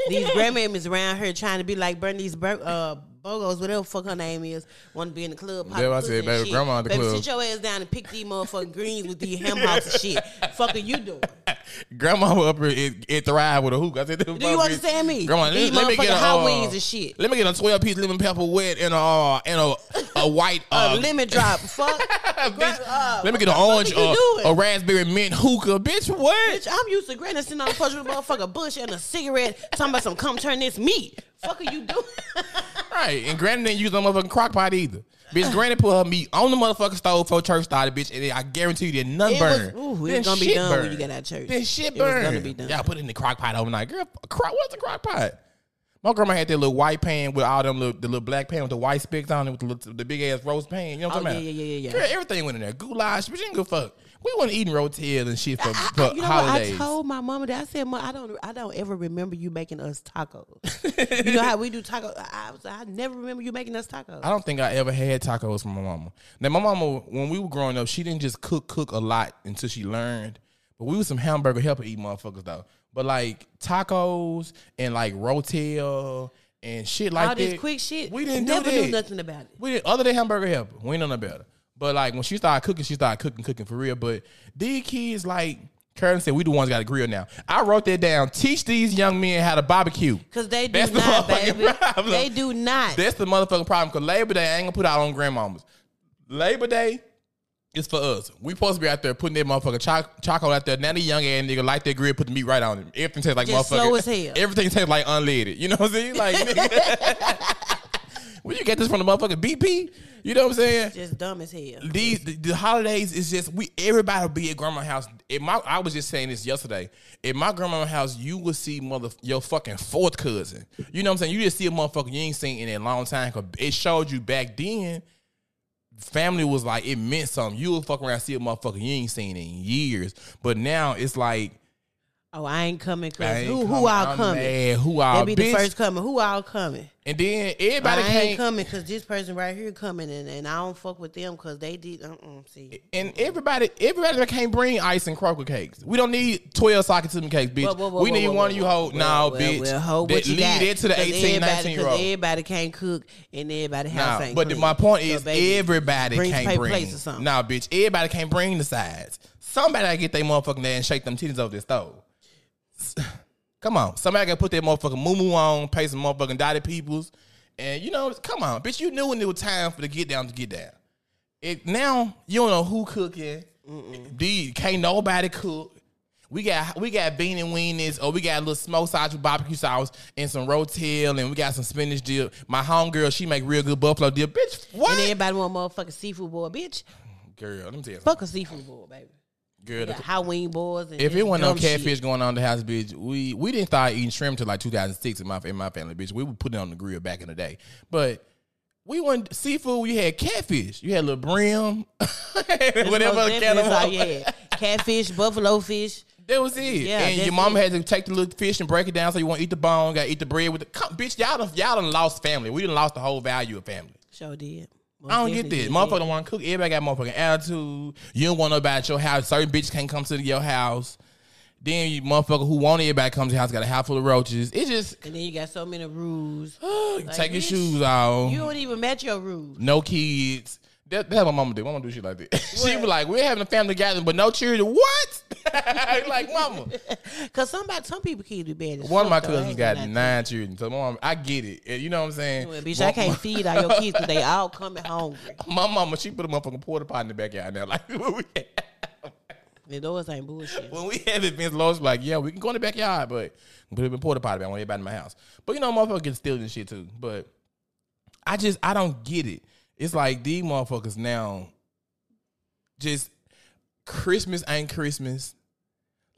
these grandmammas around here trying to be like Bernice Bur- uh, Bogos, whatever the fuck her name is, want to be in the club. pop That's what I said, baby, shit. grandma in the baby, club. sit your ass down and pick these motherfucking greens with these ham hocks and shit. fuck are you doing? Grandma up here it, it thrive with a hook. I said, Do you understand me? Grandma, These let, let me get a hot uh, wings and shit. Let me get a twelve piece lemon pepper wet and a uh, and a a white uh, a lemon drop. Fuck. bitch, uh, let me get an orange uh, a raspberry mint hookah, bitch. What? Bitch, I'm used to granny sitting on the porch with a motherfucking bush and a cigarette, talking about some come turn this meat. Fuck are you doing? Right, and Granny didn't use no motherfucking crock pot either. Bitch, Granny put her meat on the motherfucking stove before church started, bitch, and I guarantee you that none It was- burned. ooh, it was gonna be done when you get out of church. Then shit It was burned. gonna be done. Y'all put it in the crock pot overnight. Girl, a crock, what's a crock pot? My grandma had that little white pan with all them little, the little black pan with the white specks on it with the, little, the big ass roast pan. You know what I'm Oh, talking yeah, about? yeah, yeah, yeah, yeah. Girl, everything went in there. Goulash, but you didn't give a fuck. We wasn't eating rotel and shit for, I- for you know holidays. what? I told my mama that I said, "Ma, I don't, I don't ever remember you making us tacos. you know how we do tacos? I, I never remember you making us tacos. I don't think I ever had tacos from my mama. Now my mama, when we were growing up, she didn't just cook cook a lot until she learned. But we was some hamburger helper eat motherfuckers though. But like tacos and like rotel and shit like All that. this quick shit. We didn't never do that. knew nothing about it. We didn't, other than hamburger helper, we ain't know no better. But like when she started cooking, she started cooking, cooking for real. But these kids, like Karen said, we the ones got a grill now. I wrote that down. Teach these young men how to barbecue. Cause they do That's not, motherfucking baby. problem. They do not. That's the motherfucking problem. Cause Labor Day, I ain't gonna put out on grandmamas. Labor Day is for us. We supposed to be out there putting that motherfucking choc- chocolate out there. Now the young ass nigga light that grill, put the meat right on it. Everything tastes like Just motherfucking. slow as hell. Everything tastes like unleaded. You know what I'm saying? Like, nigga. Where you get this from the motherfucking BP? You know what I'm saying? Just dumb as hell. These the, the holidays is just we everybody will be at grandma's house. At my I was just saying this yesterday. At my grandma's house, you will see mother your fucking fourth cousin. You know what I'm saying? You just see a motherfucker you ain't seen in a long time. Cause it showed you back then. Family was like it meant something. You will fuck around see a motherfucker you ain't seen in years. But now it's like Oh, I ain't coming. Cause I ain't who, who all I'm coming? mad, who all They be bitch. the first coming. Who all coming? and then everybody I ain't can't coming because this person right here coming and, and I don't fuck with them because they did. Uh uh See, And everybody, everybody that can't bring ice and croaker cakes. We don't need twelve socket cinnamon cakes, bitch. Whoa, whoa, whoa, we need one of you hold. Well, no, well, bitch. Well, hold That- what you leave got. it to the 'Cause 18, everybody- 19 year old. Everybody can't cook and everybody house Nah, ain't but clean. my point So, is, baby, everybody can't bring. plates or something. Nah, bitch. Everybody can't bring the sides. Somebody gotta get their motherfucking there and shake them titties over this stove. Come on, somebody gotta put their motherfucking moo moo on, pay some motherfucking dotted peoples, and you know, come on, bitch. You knew when it was time for the get down to get down. It now you don't know who cooking. D can't nobody cook. We got we got bean and weenies, or we got a little smoked sausage with barbecue sauce and some rotel, and we got some spinach dip. My homegirl, she make real good buffalo dip. Bitch, what? And everybody want motherfucking seafood boy, bitch. Girl, let me tell you something. Fuck a seafood boy, baby. The- got Halloween boys. And if it wasn't no dumb shit. catfish going on in the house, bitch, we we didn't start eating shrimp till like 2006 in my in my family, bitch. We would put it on the grill back in the day, but we went seafood. We had catfish. You had little brim, whatever most kind definitely of that's all you had. Catfish, buffalo fish. That was it. Yeah, and your mama it. had to take the little fish and break it down so you want to eat the bone. Got to eat the bread with the come, bitch. Y'all done, y'all done lost family. We done lost the whole value of family. Sure did. I don't get this. Motherfucker don't want to cook. Everybody got motherfucking attitude. You don't want nobody at your house. Certain bitch can't come to your house. Then you motherfucker who want everybody comes to your house got a house full of roaches. It just And then you got so many rules. take your bitch, shoes off. You don't even match your rules. no kids. That, that's what my mama do. My mama do shit like that. she be like, "We're having a family gathering, but no children." What? like, mama. Cause somebody, some people kids be bad. One of my though. Cousins got gonna lie to nine children, so mom, I get it. You know what I'm saying? Well, bitch, I can't feed all your kids because they all coming hungry. My mama, she put a motherfucking porta potty in the backyard now. Like when we, The doors ain't bullshit. when we have events, Lois like, yeah, we can go in the backyard, but put it in porta potty. I want everybody in my house. But you know, motherfucker get stealing shit too. But I just I don't get it. It's like these motherfuckers now. Just Christmas ain't Christmas.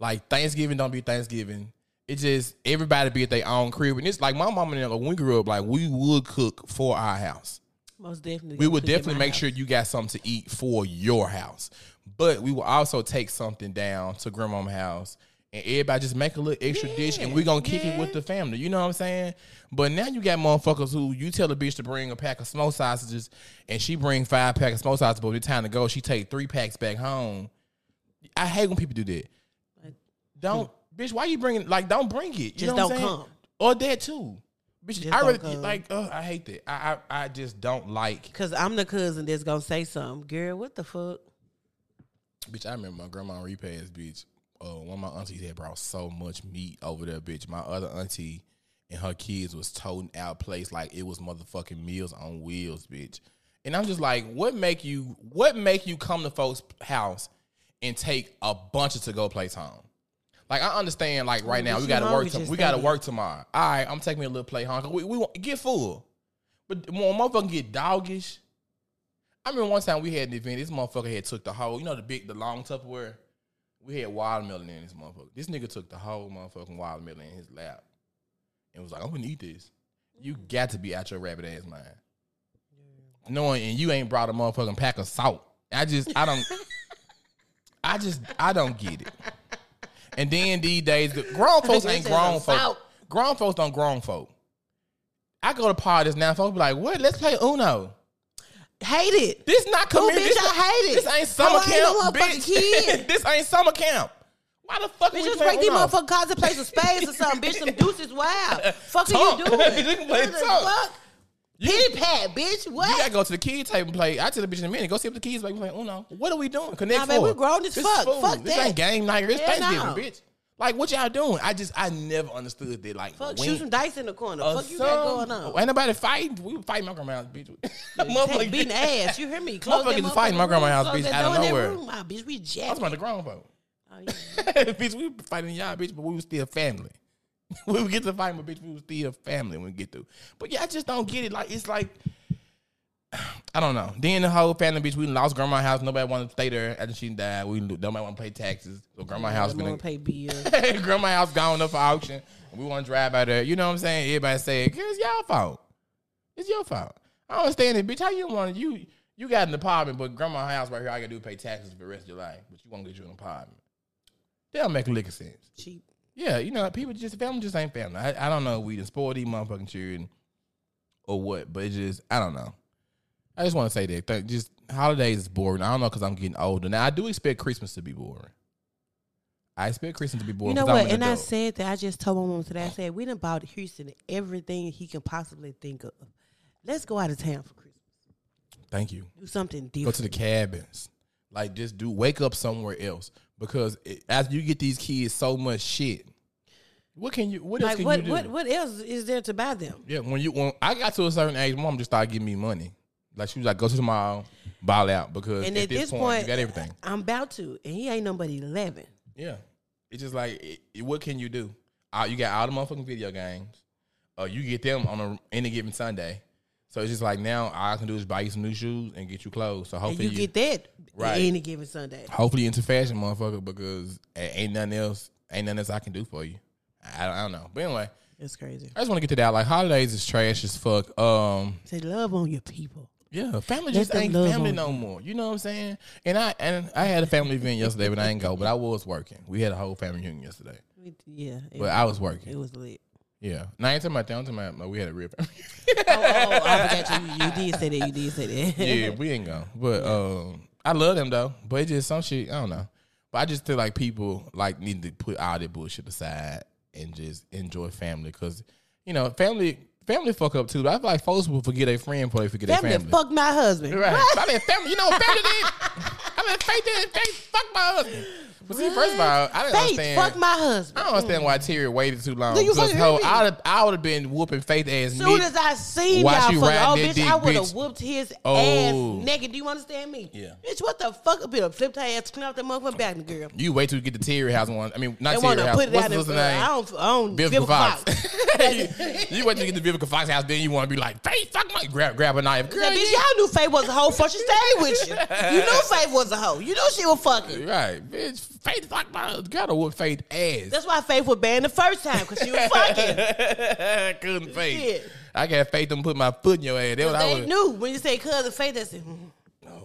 Like Thanksgiving don't be Thanksgiving. It just everybody be at their own crib, and it's like my mama and them, when we grew up, like we would cook for our house. Most definitely. We would definitely make house. sure you got something to eat for your house. But we will also take something down to grandmama's house and everybody just make a little extra dish and we gonna kick it with the family. You know what I'm saying? But now you got motherfuckers who you tell a bitch to bring a pack of smoked sausages and she bring five packs of smoked sausages, but it's time to go, she take three packs back home. I hate when people do that. Don't bitch, why you bringing like don't bring it. You Just know what I'm don't saying? come. Or that too. Bitch, Just I really come. like uh, I hate that. I, I I just don't like Cause I'm the cousin that's gonna say something. Girl, what the fuck? Bitch, I remember my grandma repast, bitch. Uh, one of my aunties had brought so much meat over there, bitch. My other auntie and her kids was toting out place like it was motherfucking meals on wheels, bitch. And I'm just like, what make you what make you come to folks' house and take a bunch of to go plates home? Like I understand, like right now we gotta work. To, we gotta work tomorrow. All right, I'm taking me a little plate home. We, we want get full, but when a motherfucker get doggish. I remember one time we had an event. This motherfucker had took the whole, you know, the big, the long Tupperware. We had watermelon in this motherfucker. This nigga took the whole motherfucking watermelon in his lap and was like, "I'm gonna eat this." You got to be out your rabbit ass mind, knowing and you ain't brought a motherfucking pack of salt. I just, I don't, I just, I don't get it. And then these days, the grown folks ain't grown a folk. Grown folks don't grown folk. I go to parties now, folks be like, "What? Let's play Uno." Hate it. This not community. bitch, this, I hate it. This ain't summer How I ain't no camp, bitch. kid? this ain't summer camp. Why the fuck Bitch, we just playing break these motherfucking cards and play some spades or something. Bitch, some deuces wow. Fuck are you doing? You What the fuck? Pity pat, bitch. What? You gotta go to the kid table and play. I tell the bitch in a minute, go see what the kids play. We play Uno. What are we doing? Connect Nah, man, we grown as This fuck. Fuck this that. ain't game night. It's Hell Thanksgiving, no. bitch. Like what y'all doing? I just I never understood that. Like Fuck, when shoot some dice in the corner. Fuck you got son- going on? Ain't nobody fighting. We were fighting my grandma's bitch. Motherfucker beating ass. You hear me? Close Motherfuckers fighting my grandma's house, bitch, out of door in that nowhere. room. Ah, bitch, we jacked. I was about the grown folk. Oh, yeah. bitch, we were fighting y'all, bitch, but we was still family. we would get to fight, but bitch, we was still family when we get through. But yeah, I just don't get it. Like it's like I don't know. Then the whole family, bitch, we lost grandma's house. Nobody wanted to stay there after she died. We nobody want to pay taxes. So grandma's house gonna pay bills. grandma's house gone up for auction. We want to drive by there. You know what I'm saying? Everybody say, "It's y'all fault. It's your fault." I don't understand it, bitch. How you want you you got an apartment, but grandma's house right here, you gotta do pay taxes for the rest of your life. But you want to get you an apartment. That don't make a lick of sense. Cheap. Yeah, you know, people just family just ain't family. I, I don't know if we done spoiled these motherfucking children or what, but it just I don't know. I just want to say that th- just holidays is boring. I don't know because I'm getting older now. I do expect Christmas to be boring. I expect Christmas to be boring. You know what? an And I said that I just told my mom today. I said we done bought Houston everything he can possibly think of. Let's go out of town for Christmas. Thank you. Do something different. Go to the cabins. Like just do wake up somewhere else because it, as you get these kids so much shit. What can you? What else like can what? you do? What? What else is there to buy them? Yeah, when you when I got to a certain age, mom just started giving me money. Like she was like, go to the mall, ball out because And at, at this, this point, point, you got everything. I'm about to, and he ain't nobody eleven. Yeah, it's just like, it, it- what can you do? Uh, you got all the motherfucking video games. Uh, you get them on a, any given Sunday. So it's just like now all I can do is buy you some new shoes and get you clothes. So hopefully you, get that Right. any given Sunday. hopefully into fashion, motherfucker, because ain't nothing else, ain't nothing else I can do for you. I, I don't know, but anyway, it's crazy. I just want to get to that. Like holidays is trash as fuck. Um, Say love on your people. Yeah, family just ain't family no more. You know what I'm saying? And I and I had a family event yesterday, but I ain't go. But I was working. We had a whole family reunion yesterday, We- Yeah, but I was working. it was lit. Yeah, now I ain't talking about that. I'm talking about no, we had a real family. oh, oh, I forgot you. You did say that. You did say that. yeah, we ain't go. But um, I love them though. But it's just some shit. I don't know. But I just feel like people like need to put all that bullshit aside and just enjoy family because you know family family fuck up too. But I feel like folks will forget their friend before they forget their Family, family. fuck my husband. Right. I mean, family. You know what family did? I mean, Faith did. Faith fuck my husband. But see, first of all, I didn't Faith, understand. fuck my husband. I don't understand why Terry waited too long. Do you Because fucking ho, hear me? I would I would have been whooping Faith ass. As soon mid- as I seen Why y'all she fucking, riding oh that bitch, dick, I would have whooped his Oh. ass naked. Do you understand me? Yeah. Bitch, what the fuck? Up here, flipped her ass, clean off that motherfucker back, girl. you wait till you get to Terry house one. I mean, not They Terry to house. put it What's down the in sister name? I don't, I don't, Vivica Vivica Fox. Fox. you, you wait till you get to Vivica Fox house, then you want to be like, Faith, fuck my grab grab a knife. Girl, That bitch, you- y'all knew Faith was a hoe before she stayed with you. You knew Faith was a hoe. You know she was fucking. Right, bitch. Faith, fuck my gotta whoop Faith ass. That's why Faith was banned the first time because she was fucking. Couldn't faith. Shit. I got faith them put my foot in your ass. That what I they was. knew when you say cousin Faith, they said, mm,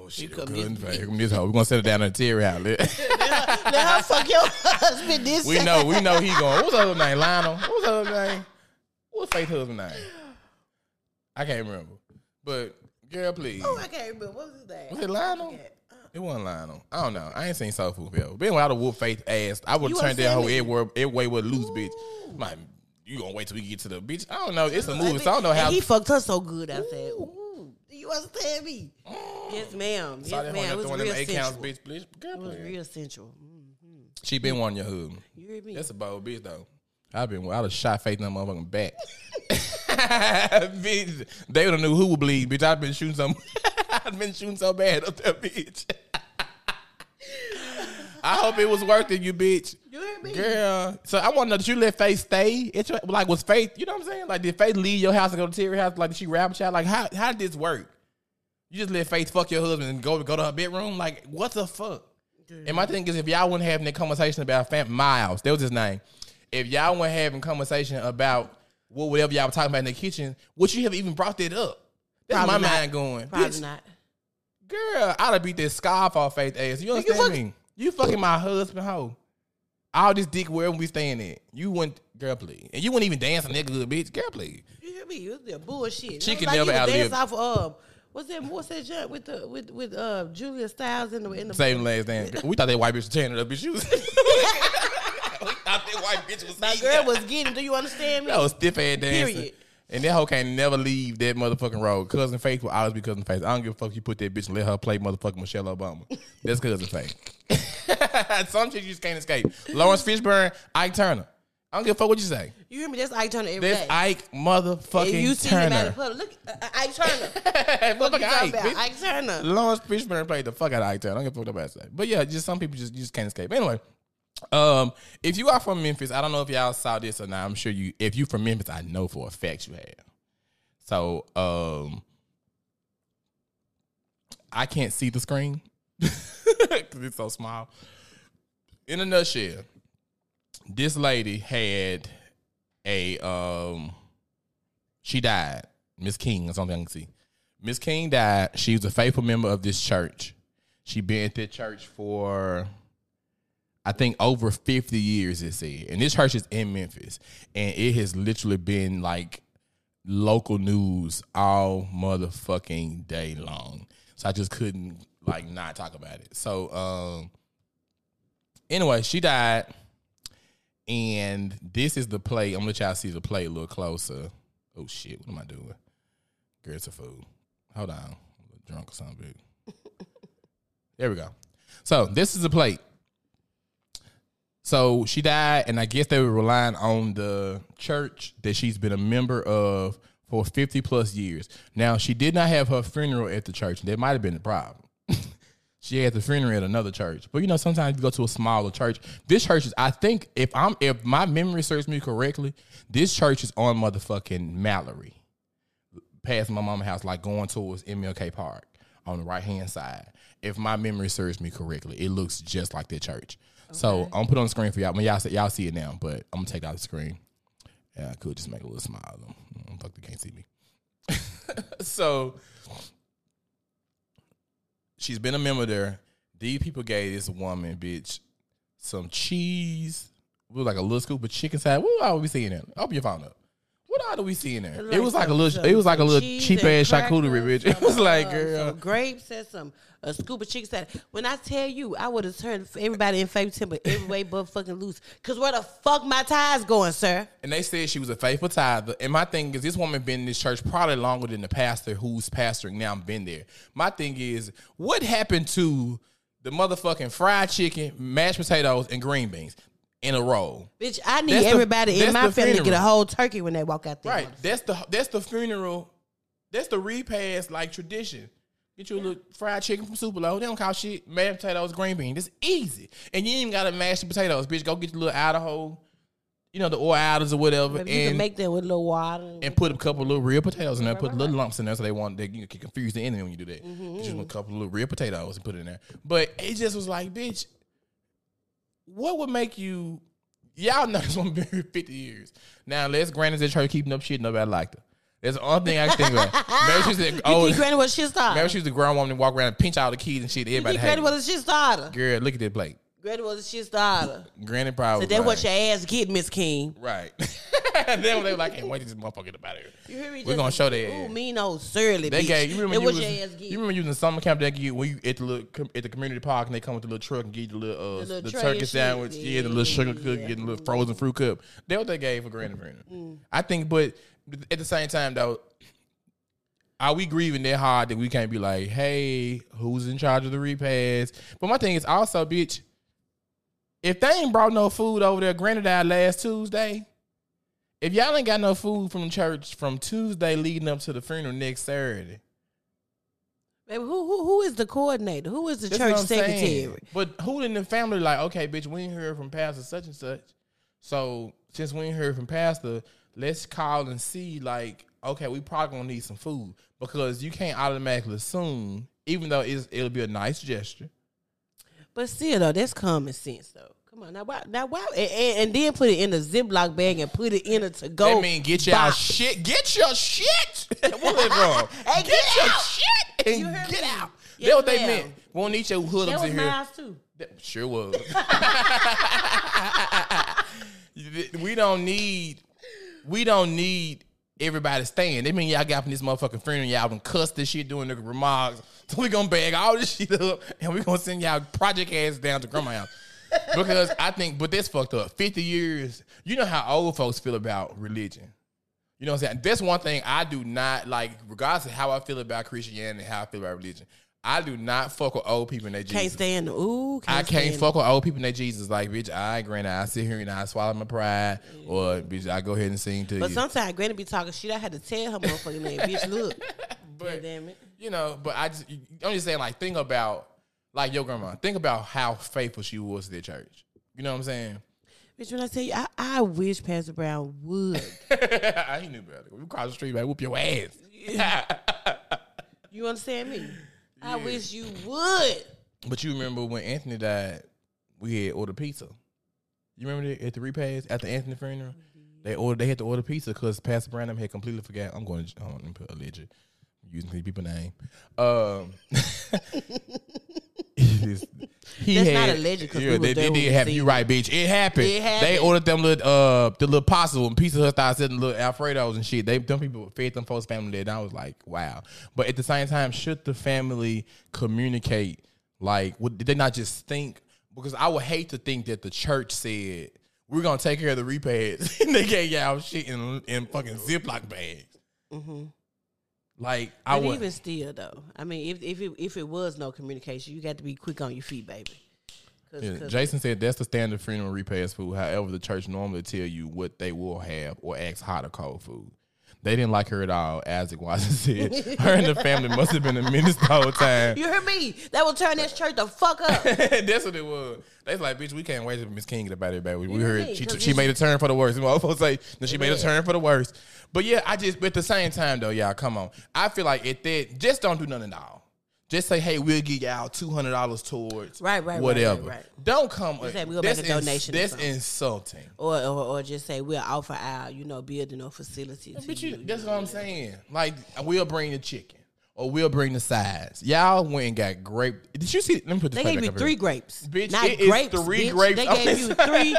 Oh shit, couldn't get faith. Come this hoe. We're gonna set it down in the Terry house. let her fuck your husband. This we know, we know he going. What's her other name? Lionel. What's her other name? What's Faith husband name? I can't remember. But girl, please. Oh, I can't remember. What was his name? Was it Lionel? It wasn't lying Lionel. I don't know. I ain't seen Soul Food Bill. But anyway, I would have Faith ass. I would turned that whole? Edward Edway would lose, bitch. My, you gonna wait till we get to the bitch? I don't know. It's a movie, so I don't know And how. he fucked her so good. I said, "Ooh, you understand me?" Yes, ma'am. Yes, ma'am. It was real them eight counts, sensual. bitch. bitch. Girl, It was real sensual. Mm. She been one your hood. You hear me? That's a bold bitch though. I've been I'd have shot Faith in that motherfucking back. bitch, they would have knew who would bleed, bitch. I've been shooting so I've been shooting so bad up there, bitch. I hope it was worth it, you bitch. You hear me? Girl. So I want to know did you let Faith stay? It's like was Faith, you know what I'm saying? Like did Faith leave your house and go to Terry house? Like did she rap child? Like how how did this work? You just let Faith fuck your husband and go go to her bedroom? Like what the fuck? And my thing is, if y'all weren't having that conversation about fam- Miles, that was his name. If y'all weren't having conversation about what whatever y'all were talking about in the kitchen, would you have even brought that up? That's Probably my not. mind going. Probably Bitch, not. Girl, I'd have beat that scarf off Faith ass. You understand fuck- me? You fucking my husband, hoe. All this dick wherever we staying at. You wouldn't, girl, please. And you wouldn't even dance on that good bitch. Girl, please. You hear me? It was the bullshit. She can like never you outlive- dance off of, um, what's that? What's that jump with the with with uh Julia Stiles in the in the Same last name. We thought that white bitch was tearing it up. Bitch, she that white bitch was. My girl was getting. Do you understand me? That was stiff ass dancing. Period. And that hoe can't never leave that motherfucking road. Cousin Faith will always be cousin Faith. I don't give a fuck you put that bitch and let her play motherfucking Michelle Obama. That's cousin Faith. Some shit you just can't escape. Laurence Fishburne, Ike Turner. I don't give a fuck what you say. You hear me? That's Ike Turner every day. That's Ike motherfucking If you see him out Turner. public, look, uh, Ike Turner. Motherfucking you talking Ike, about? bitch. Ike Turner. Laurence Fishburne played the fuck out of Ike Turner. I don't give a fuck what nobody say. But yeah, just some people just you just can't escape. Anyway, um, if you are from Memphis, I don't know if y'all saw this or not. I'm sure you. If you from Memphis, I know for a fact you have. So, um, I can't see the screen because it's so small. In a nutshell, this lady had a um, she died. Miss King or something I can see. Miss King died. She was a faithful member of this church. She been at that church for I think over 50 years, it said. And this church is in Memphis. And it has literally been like local news all motherfucking day long. So I just couldn't like not talk about it. So um anyway, she died. And this is the play. I'm gonna let y'all see the play a little closer. Oh shit, what am I doing? Girl, it's a food. Hold on. Drunk or something. there we go. So this is the plate. So she died, and I guess they were relying on the church that she's been a member of for 50 plus years. Now, she did not have her funeral at the church. That might have been the problem. she had the funeral at another church. But you know, sometimes you go to a smaller church. This church is, I think, if I'm if my memory serves me correctly, this church is on motherfucking Mallory past my mama's house, like going towards MLK Park on the right hand side. If my memory serves me correctly, it looks just like that church. So I'm gonna put it on the screen for y'all. I mean, y'all see, y'all see it now, but I'm gonna take out the screen. Yeah, I could just make a little smile. Though. Mm, Fuck, they can't see me. so she's been a member there. These people gave this woman, bitch, some cheese. Was like a little scoop of chicken side. What I we seeing that? Open your phone up. What lot are we seeing there? Like it was like a little. it was like a little cheap ass charcuterie, bitch. It was like, girl. some grapes and some a scoop of chicken salad. When I tell you, I would have turned everybody in favor timber every way but fucking loose. Cause where the fuck my ties going, sir? And they said she was a faithful tither. And my thing is, this woman been in this church probably longer than the pastor who's pastoring now. Been there. My thing is, what happened to the motherfucking fried chicken, mashed potatoes, and green beans in a row? Bitch, I need That's everybody that's in my the family to get a whole turkey when they walk out there. Right. That's the that's the funeral. That's the repast like tradition. Get you a little fried chicken from Superlo. They don't call shit mashed potatoes, green beans. It's easy. And you ain't even gotta mash the potatoes, bitch. Go get your little Idaho, you know, the oil Idaho's or whatever. Can and make that with a little water. and put a couple of little real potatoes in there. Put little lumps in there so they want they you can confuse the enemy when you do that. Mm-hmm. Just a couple of little real potatoes and put it in there. But it just was like, bitch, what would make you? Y'all know this woman been here fifty years. Now, let's granted that church keeping up shit. Nobody liked her. That's the only thing I can think about. Maybe she's the you oh, think Granny was a shit maybe she's the grown woman that walk around and pinch all the keys and shit. you Everybody hated. Granny was a shit starter? Girl, look at that plate. Granny was a shit starter. Granny probably. So that's was what your ass get, Miss King. Right. then they were like, I can't wait to this motherfucker get up out of here. You hear me? We're gonna show that. Ooh, ass. mean old surly They bitch. gave you remember That you what was, your ass get. you remember you was in summer camp that you when you at the little at the community park and they come with the little truck and give you the little uh The little the turkey sandwich, yeah, the little sugar cook, Yeah. getting a little frozen fruit cup. That's what they gave for Granny Funeral. Mm. I think, but at the same time though, are we grieving that hard that we can't be like, hey, who's in charge of the repast? But my thing is also, bitch, if they ain't brought no food over there, Granny died last Tuesday. If y'all ain't got no food from church from Tuesday leading up to the funeral next Saturday, Baby, who, who who is the coordinator? Who is the That's church I'm saying. secretary? But who in the family like, okay, bitch, we ain't heard from Pastor such and such. So since we ain't heard from Pastor, let's call and see, like, okay, we probably gonna need some food. Because you can't automatically assume, even though it's, it'll be a nice gesture. But still, though, that's common sense, though. Come on, now why? Now why? And, and, and then put it in a Ziploc bag and put it in a to go. That mean get your shit, get your shit. what is wrong? Hey, get, get your out. shit and You get me. out. Yes, That's what they ma'am. meant. Won't need your hoodlums in here. Miles too. That sure was. we don't need we don't need everybody staying. They mean y'all got from this motherfucking funeral, y'all done cuss this shit doing the remarks. So we gonna bag all this shit up and we gonna send y'all project ass down to grandma house. because I think, but that's fucked up. 50 years, you know how old folks feel about religion. You know what I'm saying? That's one thing I do not like, regardless of how I feel about Christianity and how I feel about religion. I do not fuck with old people and they Jesus. Can't stand. the- Ooh, can't I can't fuck with old people and they Jesus. Like, bitch, I granted I sit here and I swallow my pride, or mm-hmm. bitch, I go ahead and sing to But you. But sometimes Granny be talking shit. I had to tell her motherfucking name. Bitch, look. But damn it. you know, but I just, I'm just saying, like, think about like your grandma. Think about how faithful she was to the church. You know what I'm saying? Bitch, when I tell you, I, I wish Pastor Brown would. he knew better. We cross the street, man. Whoop your ass. You understand me? I wish you would. But you remember when Anthony died, we had ordered pizza. You remember that at the repast after Anthony funeral? They ordered. They had to order pizza because Pastor Brandon had completely forgot. I'm going to. I'm going to put alleged using these people's name. Um, he That's had, not alleged 'cause we yeah, they, they did happen. You right, bitch. It happened. It They ordered them little uh the little pasta and Pizza Hut started selling little Alfredos and shit. They them people fed them folks family there. And I was like, wow. But at the same time, should the family communicate? Like, did they not just think? Because I would hate to think that the church said we're gonna take care of the repast and they gave y'all shit in in fucking Ziploc bags. Like I But would. even still, though, I mean, if if it, if it was no communication, you got to be quick on your feet, baby. 'Cause- Yeah, 'cause- Jason said that's the standard funeral repast food. However, the church normally tell you what they will have or ask hot or cold food. They didn't like her at all. Isaac Watson said her and the family must have been a menace the whole time. you heard me? That will turn this church the fuck up. That's what it was. They was like, bitch, we can't wait for Miss King to get about it, baby. We heard me? she, she made a turn for the worst. Motherfuckers say that she made a turn for the worst. But yeah, I just, but at the same time though, y'all, come on. I feel like at that, just don't do nothing at all. Just say, hey, we'll give y'all two hundred dollars towards Right, right, whatever. right, right. Don't come. Just say we'll that's make a donation or That's insulting. or, or or just say we'll offer our, you know, building or facility. To But you, you, that's what I'm saying. Like, we'll bring the chicken or we'll bring the sides. Y'all went and got grape. Did you see? Let me put this They gave you three here. grapes, Bitch, not it grapes. three bitch. grapes They gave you three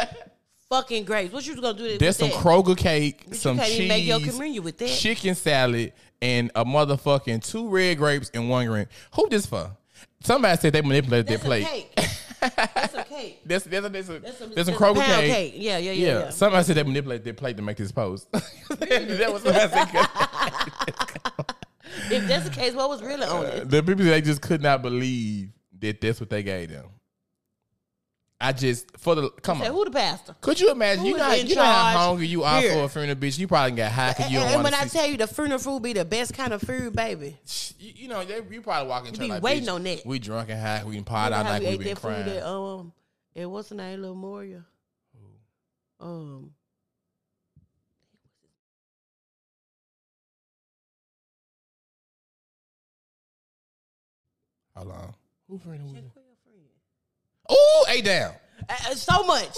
fucking grapes. What you was gonna do? with There's some that? Kroger cake, But some cheese, make your communion with that. chicken salad, and a motherfucking two red grapes and one green. Who this for? Somebody said they manipulated That's their plate. cake. That's a cake. There's, there's, a, That's a, that's a Kroger pound cake. Yeah, yeah, yeah. Yeah. yeah. somebody said they manipulated their plate to make this post. that was somebody said. If that's the case, what was really on it? the people they just could not believe that that's what they gave them. I just for the come Say, on. who the pastor? Could you imagine? Who You know, how- you know how hungry you are here? for a funeral, bitch. You probably got high because you And, don't and want when I tell you the funeral food be the best kind of food, baby. you, you know, they, you probably walk in church be like, waiting on that. We drunk and high. We can pot out like we we been that food crying. at um, and what's the name, Little Moria? Um, Hold on. Who friend was it? Where your? Ooh, A down. Uh, uh, so much.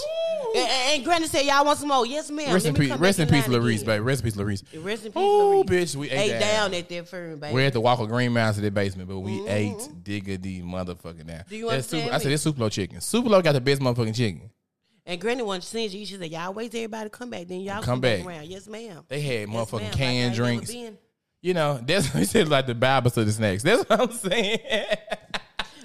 And, and Granny said, "Y'all want some more?" Yes, ma'am. Rest Let in me peace. come Rest in peace, Larice, baby. Rest in peace, Larice. Rest in peace, Ooh, Larice. bitch, we ate, Ate down. down at that firm, baby. We had to walk a green mouse to the basement, but we ate diggity motherfucking down. Mm-hmm. Do you That's understand Super, I said me? this Superlo chicken. Superlo got the best motherfucking chicken. And Granny wanted to send you. She said, "Y'all wait till everybody come back, then y'all Come come, back. back. around." Yes, ma'am. They had Yes, motherfucking ma'am. Canned ain't never drinks. You know, that's what said like the Bible to the snacks. That's what I'm saying.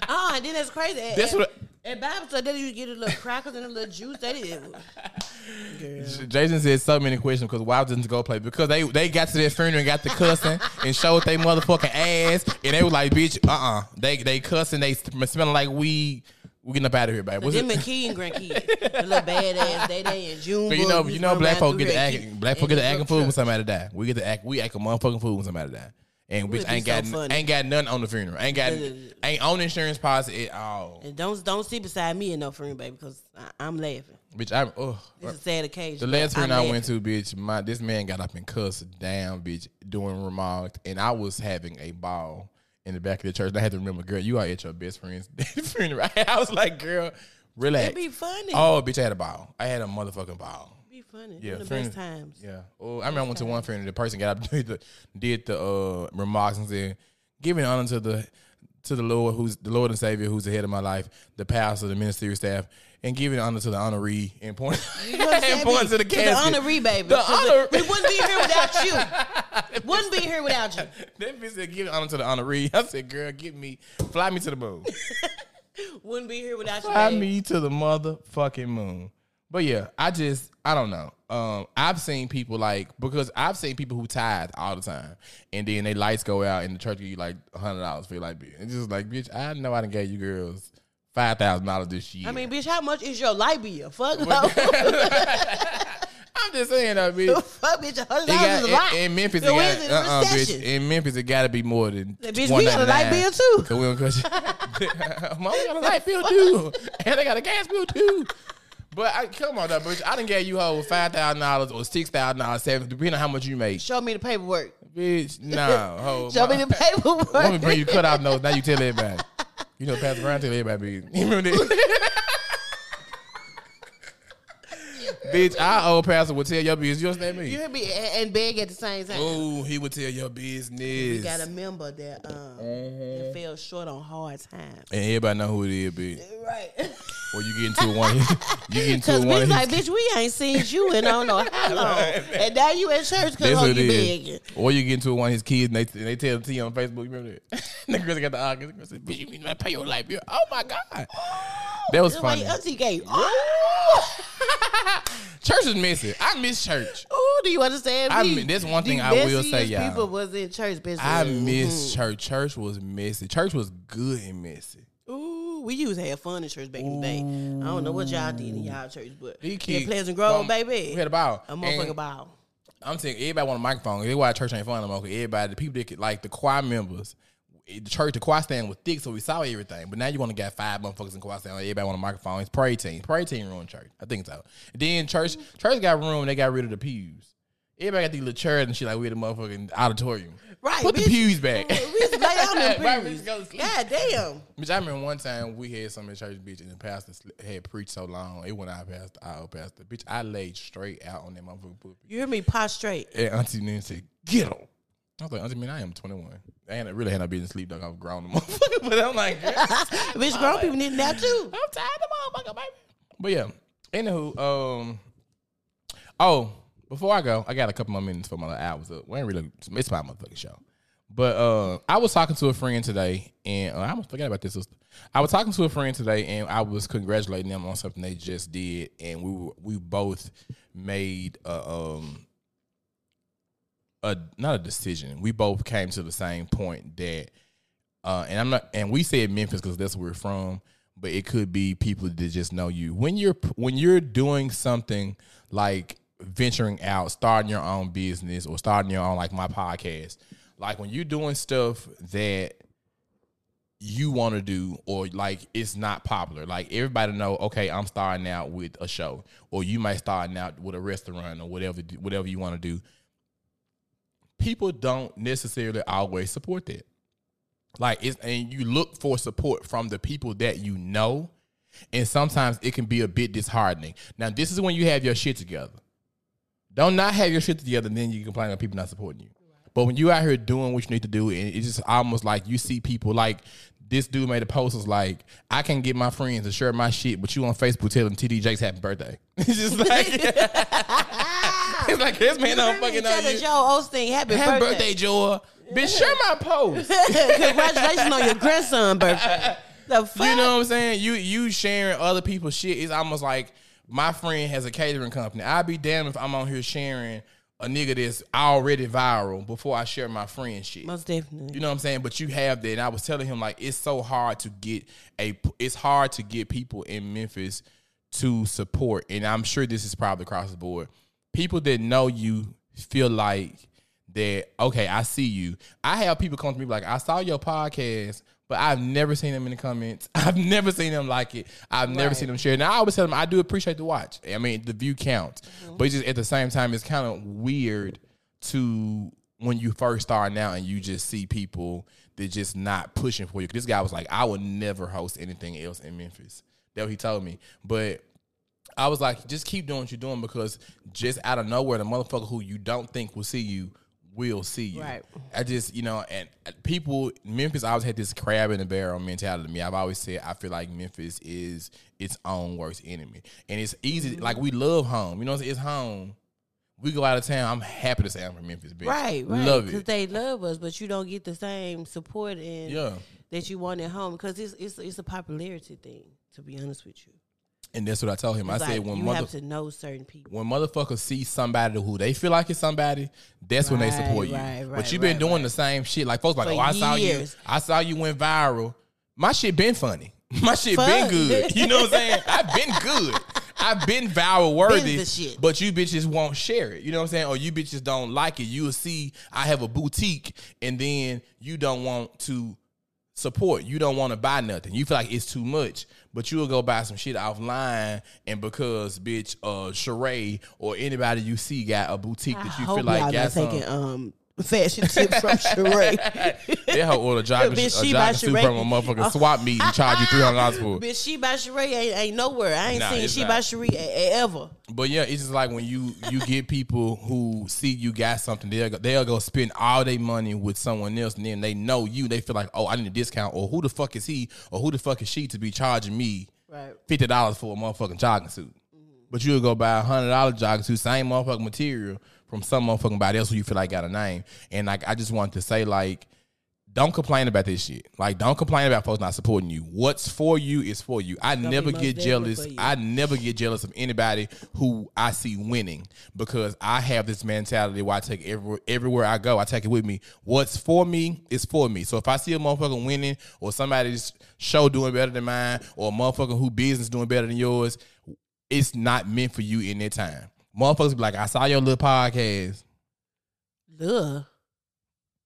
Oh, and then that's crazy. That's what- at Bible study, they to get a little crackers and a little juice. They did. Jason said so many questions because why didn't go play? Because they they got to their funeral and got the cussing and showed their motherfucking ass and they was like, bitch, uh uh They they cussing, they smelling like weed. We getting up out of here, baby. What's Them it? and Key and grandkids, the little badass Day Day and June. But you know, you know, black folk get the acting. Black folk get the acting food when somebody die. We get the act. We act a motherfucking food when somebody die. And be ain't got funny. ain't got nothing on the funeral. Ain't got ain't on insurance policy at all. And don't don't sit beside me in no funeral, baby, because I'm laughing. Bitch, I'm oh. It's a sad occasion. The last funeral I went to, bitch, my this man got up and cussed down, bitch, doing remarks, and I was having a ball in the back of the church. And I had to remember, girl, you are at your best friend's funeral. I was like, girl, relax. It'd be funny. Oh, bitch, I had a ball. I had a motherfucking ball. Be funny. Yeah, the funeral- best times. Yeah. Oh, I remember I went to one funeral. The person got up, did the, did the uh, remarks and said, "Giving honor to the to the Lord, who's the Lord and Savior, who's the head of my life, the pastor, the ministerial staff, and giving honor to the honoree and point You and point to the casket. the honoree, baby. The honor- We wouldn't be here without you. wouldn't be here without you. That bitch said, "Giving honor to the honoree." I said, "Girl, get me, fly me to the moon, Wouldn't be here without you. fly me to the motherfucking moon." But yeah, I just I don't know. Um, I've seen people like because I've seen people who tithe all the time, and then they lights go out and the church give you like hundred dollars for your light bill. It's just like, bitch, I know I done gave you girls five thousand dollars this year. I mean, bitch, how much is your light bill? Fuck, no. I'm just saying though, bitch. Fuck, bitch, hundred dollars is a lot. in, in Memphis, it got, uh-uh, bitch. In Memphis, it got to be more than. Bitch, we got a light bill too. Cause we don't cut you. Mama got a light bill too, and they got a gas bill too. But I, come on, though, bitch. I didn't gave you hoes five thousand dollars or six thousand dollars, seven, depending on how much you make. Show me the paperwork. Bitch, nah, ho. Show my- me the paperwork. Let me bring you cut off notes. Now you tell everybody. You know, pass around tell everybody. Bitch. You remember that? Bitch, our old pastor would tell your business. You understand me? You hear me? And and beg at the same time. Oh, he would tell your business. We got a member that um that fell short on hard times. and everybody know who it is, bitch. Right. Or you get into one. you get into one. of like, bitch, we ain't seen you in I don't know how long. and now you at church cause that's oh, you begging. Or you get into one of his kids and they, and they tell T on Facebook. You remember that? the girl got the argument. The girl said, "Bitch, you mean I pay your light bill?" Oh my god, that was funny. auntie gave. Oh, Church is messy. I miss church. Ooh, do you understand I me? mean, that's one thing The I will say, messiest y'all. People was in church, bitch. I miss church. Church was messy. Church was good and messy. Ooh, we used to have fun in church back in the day. I don't know what y'all did in y'all church, but These in kids- Pleasant Grove, um, baby, We had a ball. a motherfucking And ball. I'm saying everybody want a microphone. That's why church ain't fun no more. 'cause everybody, the people that could, like the choir members, the church, the choir stand was thick, so we saw everything. But now you want to get five motherfuckers in choir stand. Like, everybody want a microphone. It's prayer team. Prayer team ruined church. I think so. Then church, church got room. They got rid of the pews. Everybody got these little chairs and shit like we had a motherfucking auditorium. Right, Put the pews back. We to lay Right, we pews. go to sleep. God damn. Bitch, I remember one time we had some in church, bitch, and the pastor had preached so long, it went out past the old pastor. Bitch, I laid straight out on that motherfucking pulpit. You hear me prostrate. And Auntie Nan said, "Get him." I was like, I mean, I am 21. I ain't really had no business sleep, dog. I was grown, motherfucker. But I'm like, Bitch, grown people need nap too. I'm tired of motherfucker, baby. But yeah, anywho, um, Oh, before I go, I got a couple more minutes for my hours up. We ain't really it's my motherfucking show. But uh, I was talking to a friend today, and uh, I almost forgot about this. I was talking to a friend today, and I was congratulating them on something they just did, and we were, we both made a, um a not a decision. We both came to the same point that, uh, and I'm not, and we said Memphis because that's where we're from, but it could be people that just know you when you're when you're doing something like venturing out, starting your own business or starting your own like my podcast like when you're doing stuff that you want to do or like it's not popular like everybody know okay i'm starting out with a show or you might starting out with a restaurant or whatever whatever you want to do people don't necessarily always support that. Like it's and you look for support from the people that you know and sometimes it can be a bit disheartening. Now this is when you have your shit together. Don't not have your shit together and then you complain about people not supporting you. But when you out here doing what you need to do, and it's just almost like you see people like this dude made a post was like, I can get my friends to share my shit, but you on Facebook telling TD Jakes happy birthday. it's just like it's like this man don't fucking know you. Joe Osteen happy, happy birthday, birthday Joe. Bitch, share my post. Congratulations on your grandson birthday. The fuck? You know what I'm saying? You you sharing other people's shit is almost like my friend has a catering company. I'd be damned if I'm on here sharing a nigga that's already viral before I share my friend shit. Most definitely. You know what I'm saying? But you have that. And I was telling him like it's so hard to get a it's hard to get people in Memphis to support. And I'm sure this is probably across the board. People that know you feel like that, okay, I see you. I have people come to me like, I saw your podcast, but I've never seen them in the comments. I've never seen them like it. I've never right. seen them share. Now I always tell them I do appreciate the watch. I mean, the view counts, mm-hmm. but just at the same time, it's kind of weird to when you first start out and you just see people that just not pushing for you. This guy was like, I would never host anything else in Memphis. That what he told me, but. I was like, just keep doing what you're doing because just out of nowhere, the motherfucker who you don't think will see you will see you. Right. I just, you know, and people, Memphis always had this crab in the barrel mentality to me. I've always said I feel like Memphis is its own worst enemy. And it's easy, mm-hmm. like we love home. You know, it's home. We go out of town. I'm happy to say I'm from Memphis, bitch. Right, right. Love it because they love us, but you don't get the same support and yeah. that you want at home because it's it's it's a popularity thing. To be honest with you, and that's what I told him. It's I like said when you mother, have to know certain people. When motherfuckers see somebody who they feel like it's somebody, that's right, when they support you. Right, right, but you've been doing the same shit. Like folks like, For oh, I saw you. I saw you went viral. My shit been funny. My shit Fun. been good. You know what I'm saying? I've been good. I've been viral worthy, but you bitches won't share it. You know what I'm saying? Or you bitches don't like it. You'll see I have a boutique, and then you don't want to support. You don't want to buy nothing. You feel like it's too much, but you'll go buy some shit offline, and because bitch, uh, Sheree or anybody you see got a boutique that you feel like got some. Taking, um, fashion tips from Sheree. they her order jogging, bitch, she jogging suit from a motherfucking swap meet and charge you three hundred dollars for it. Bitch, she by Sheree ain't, ain't nowhere. I ain't nah, seen she not. by Sheree ever. But yeah, it's just like when you you get people who see you got something, they'll go, they'll go spend all their money with someone else, and then they know you. They feel like, oh, I need a discount, or who the fuck is he, or who the fuck is she to be charging me right. fifty dollars for a motherfucking jogging suit. Mm-hmm. But you'll go buy a hundred dollar jogging suit, same motherfucking material from some motherfucking body else who you feel like got a name. And like I just want to say, like, don't complain about this shit. Like, don't complain about folks not supporting you. What's for you is for you. I never get jealous. I never get jealous of anybody who I see winning because I have this mentality where I take every, everywhere I go, I take it with me. What's for me is for me. So if I see a motherfucker winning or somebody's show doing better than mine or a motherfucker who business doing better than yours, it's not meant for you in that time motherfuckers be like, I saw your little podcast. Ugh.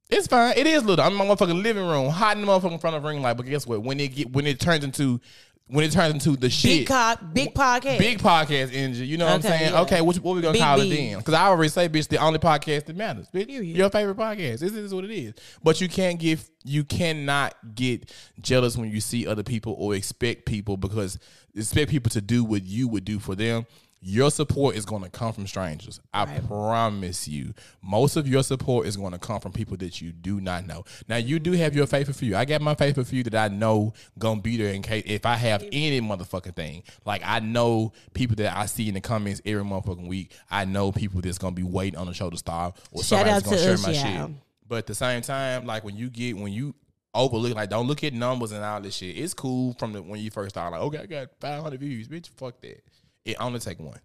It's fine. It is little. I'm in my motherfucking living room, hot in the motherfucking front of ring light. But guess what? When it get when it turns into when it turns into the shit, big, big podcast, big podcast energy. You know what okay, I'm saying? Yeah. Okay, what, what we gonna big call B. it then? Because I already say, bitch, the only podcast that matters. Bitch, your favorite podcast. This is what it is. But you can't give, you cannot get jealous when you see other people or expect people because expect people to do what you would do for them your support is going to come from strangers. I promise you. Most of your support is going to come from people that you do not know. Now you do have your faithful few. I got my faithful few that I know gonna be there in case if I have any motherfucking thing. Like I know people that I see in the comments every motherfucking week. I know people that's gonna be waiting on the show to start or Shout somebody's gonna to share my shit. But at the same time, like when you get when you overlook, like don't look at numbers and all this shit. It's cool from the when you first start. Like okay, I got five hundred views, bitch. Fuck that. It only take one.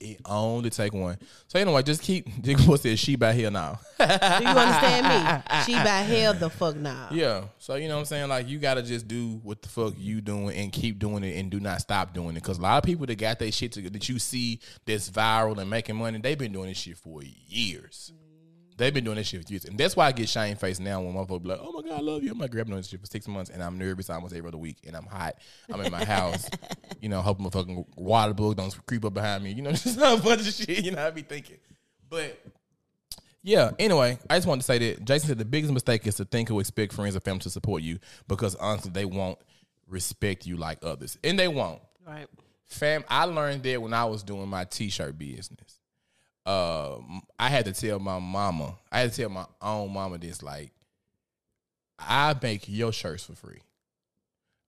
It only take one. So anyway, just keep. What says she by here now? Do you understand me? She by hell the fuck now. yeah. So you know what I'm saying? Like you gotta just do what the fuck you doing and keep doing it and do not stop doing it. Cause a lot of people that got their shit to, that you see that's viral and making money, they've been doing this shit for years. They've been doing this shit for years. And that's why I get shame faced now when motherfuckers be like, oh my God, I love you. I'm like, grabbing on this shit for six months and I'm nervous almost every other week and I'm hot. I'm in my house, you know, hoping my fucking water bug don't creep up behind me. You know, just a bunch of shit, you know, I be thinking. But yeah, anyway, I just wanted to say that Jason said the biggest mistake is to think or expect friends or family to support you because honestly, they won't respect you like others. And they won't. Right. Fam, I learned that when I was doing my t-shirt business. Um, I had to tell my mama, I had to tell my own mama this, like, I make your shirts for free.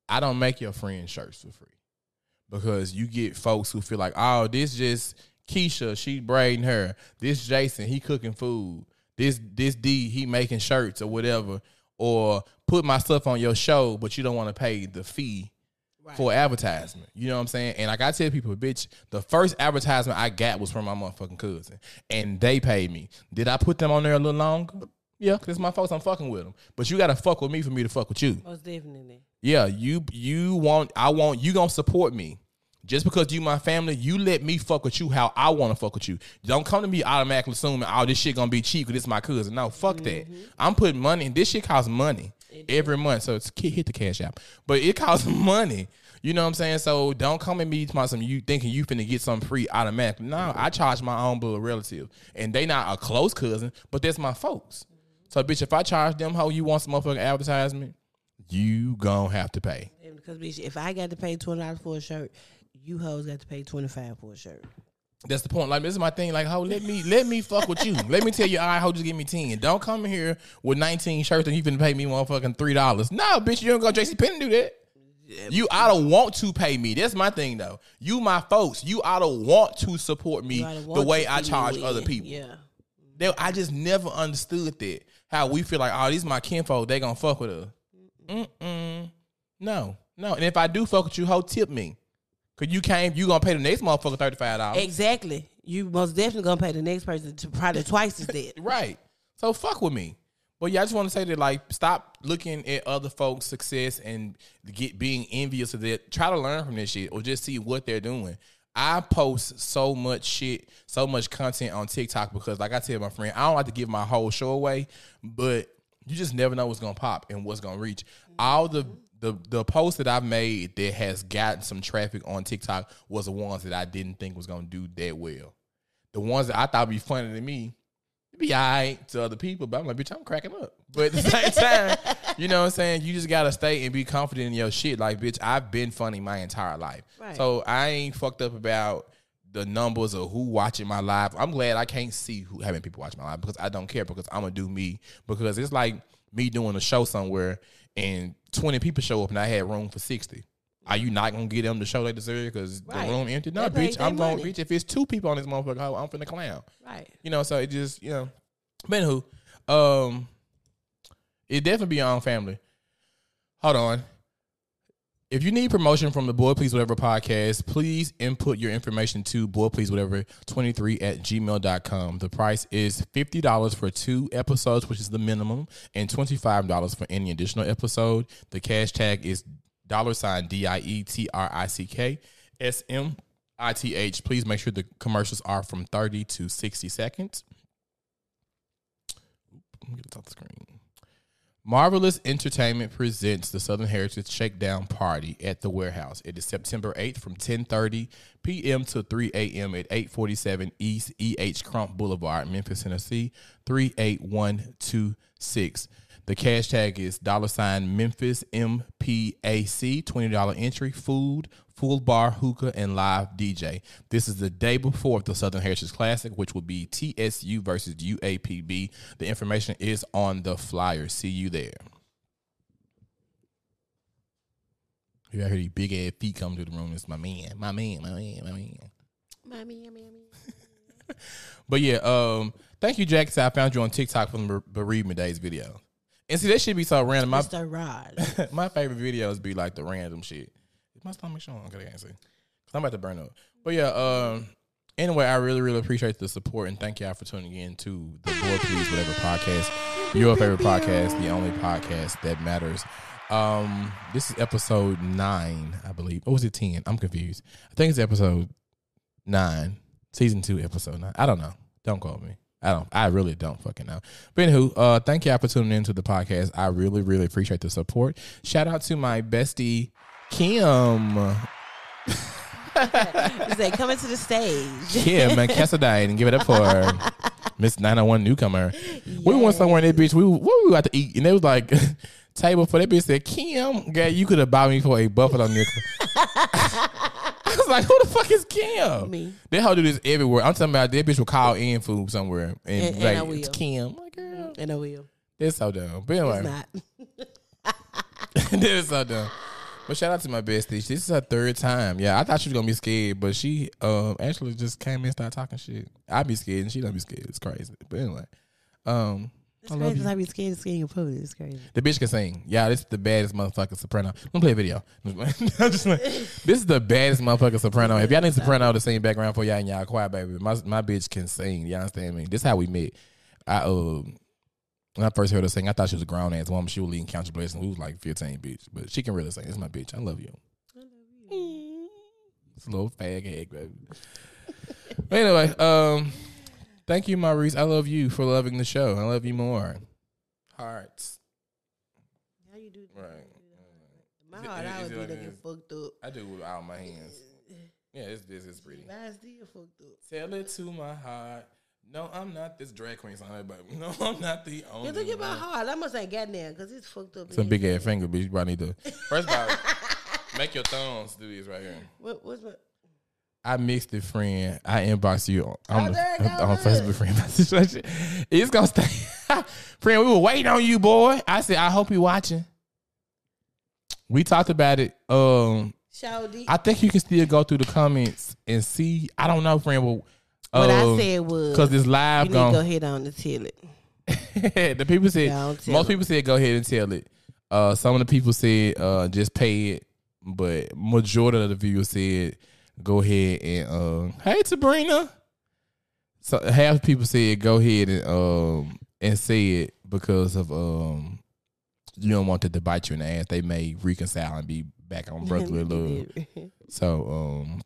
I don't make your friends shirts for free. Because you get folks who feel like, oh, this just Keisha, she braiding her. This Jason, he cooking food. This this D, he making shirts or whatever. Or put my stuff on your show, but you don't want to pay the fee for advertisement. You know what I'm saying? And like I tell people, bitch, the first advertisement I got was from my motherfucking cousin, and they paid me. Did I put them on there a little longer? Yeah, because it's my folks, I'm fucking with them. But you gotta fuck with me for me to fuck with you. Most definitely. Yeah, you you want I want you gonna support me. Just because you my family, you let me fuck with you how I want to fuck with you. Don't come to me automatically assuming, oh, this shit gonna be cheap because it's my cousin. No, fuck that. Mm-hmm. I'm putting money. This shit costs money every month, so it's hit the cash app. But it costs money. You know what I'm saying? So don't come at me to some you thinking you finna get something free automatically. No, I charge my own blood relative, and they not a close cousin, but that's my folks. So bitch, if I charge them how you want some motherfucking advertisement, you gonna have to pay. Because bitch, if I got to pay twenty dollars for a shirt, you hoes got to pay twenty five for a shirt. That's the point. Like this is my thing. Like, ho, let me let me fuck with you. let me tell you, all right, ho, just give me ten. Don't come in here with nineteen shirts and you finna pay me motherfucking three dollars. No, bitch, you don't go JC Penney do that. You oughta want to pay me. That's my thing though. You my folks. You oughta want to support me the way I charge other people. Yeah. They, I just never understood that. How we feel like, oh, these my kinfolk, they gonna fuck with us. Mm-mm. No, no. And if I do fuck with you, ho, tip me. Cause you came, you gonna pay the next motherfucker thirty five dollars. Exactly. You most definitely gonna pay the next person to probably twice as that. Right. So fuck with me. But yeah, I just want to say that like stop looking at other folks' success and get being envious of that. Try to learn from this shit or just see what they're doing. I post so much shit, so much content on TikTok because like I tell my friend, I don't like to give my whole show away, but you just never know what's gonna pop and what's gonna reach. All the the the posts that I've made that has gotten some traffic on TikTok was the ones that I didn't think was gonna do that well. The ones that I thought would be funny to me, be all right to other people, but I'm like, bitch, I'm cracking up. But at the same time, you know what I'm saying? You just gotta stay and be confident in your shit. Like, bitch, I've been funny my entire life. Right. So I ain't fucked up about the numbers of who watching my live. I'm glad I can't see who having people watch my live because I don't care because I'm gonna do me. Because it's like me doing a show somewhere and 20 people show up and I had room for 60. Are you not gonna get them the show they deserve because Right. the room empty? No, They bitch. I'm money. bitch. If it's two people on this motherfucker, I'm finna clown. Right. You know, so it just, you know. But anywho, um, it definitely be your own family. Hold on. If you need promotion from the Boy Please Whatever podcast, please input your information to Boy Please Whatever 23 at gmail.com. The price is $50 for two episodes, which is the minimum, and $25 for any additional episode. The cash tag is dollar sign D I E T R I C K S M I T H. Please make sure the commercials are from 30 to 60 seconds. Let me get it off the screen. Marvelous Entertainment presents the Southern Heritage Shakedown Party at the warehouse. It is September 8th from 10:30 p.m. to 3 a.m. at 847 East E.H. Crump Boulevard, Memphis, Tennessee, 38126. The cash tag is dollar sign Memphis MPAC, $20 entry, food, full bar, hookah, and live DJ. This is the day before the Southern Heritage Classic, which will be TSU versus UAPB. The information is on the flyer. See you there. You hear these big ass feet come to the room. It's my man, my man, my man, my man. Mommy, mommy, mommy. But yeah, um, thank you, Jack. I found you on TikTok from the bereavement days video. And see, that should be so random. My, Mr. Rod. my favorite videos be like the random shit. Is my stomach showing? Okay, I can't see. Cause I'm about to burn up. But yeah, um, anyway, I really, really appreciate the support and thank y'all for tuning in to the Boy Please Whatever podcast. Your favorite podcast, the only podcast that matters. Um, this is episode nine, I believe. Or was it ten? I'm confused. I think it's episode nine, season two, episode nine. I don't know. Don't call me. I don't. I really don't fucking know. But anywho, uh, thank y'all for tuning into the podcast. I really, really appreciate the support. Shout out to my bestie Kim. Said, coming to the stage. Kim and Cassadine and give it up for Miss 901 newcomer. We went somewhere in that bitch. We what were we got to eat, and it was like table for that bitch said, Kim, girl, you could have bought me for a buffalo nickel. I was like, who the fuck is Kim? Me. They how do this everywhere. I'm talking about that bitch will call in food somewhere and, And- be and I like, it's. Kim. I'm like, girl, And I will. that's so dumb. But It's anyway, not. that is so dumb. But shout out to my bestie. This is her third time. Yeah, I thought she was gonna be scared, but she um actually just came in and started talking shit. I be scared and she don't be scared. It's crazy. But anyway, um, It's I love crazy you. because I be scared of seeing food. It's crazy. The bitch can sing. Yeah, this is the baddest motherfucker soprano. Let me play a video. I'm just like, this is the baddest motherfucker soprano. If y'all need soprano to sing background for y'all and y'all quiet, baby, my my bitch can sing. Y'all understand me? This is how we met. I uh when I first heard her sing, I thought she was a grown ass woman. She was leading Country Blessing. We was like 15, bitch. But she can really sing. It's my bitch. I love you. I love you. It's a little fag egg, baby. anyway, um, thank you, Maurice. I love you for loving the show. I love you more. Hearts. How you do that? Right. My Is it- heart is always it be like looking fucked up. I do it with all my hands. Yeah, it's this is pretty. Mine's still fucked up. Tell it to my heart. No, I'm not this drag queen song, but no, I'm not the only. Yeah, look at my heart. I must ain't got there because it's fucked up. Some big ass finger, bitch. You probably need to. First of all, make your thumbs do this right here. What, what's my? I mixed it, friend. I inbox you on, on, Oh, the, there it go, on. Facebook, friend. message. it's gonna stay, friend. We were waiting on you, boy. I said, I hope you watching. We talked about it. Um, Shawty. I think you can still go through the comments and see. I don't know, friend. Well, what I um, said was because this you live need to go ahead on and tell it. the people said Yeah, most it. people said go ahead and tell it. Uh, some of the people said uh, just pay it, but majority of the viewers said go ahead and uh, hey Sabrina. So half the people said go ahead and um and say it because of um you don't want it to bite you in the ass. They may reconcile and be back on brotherly love. So um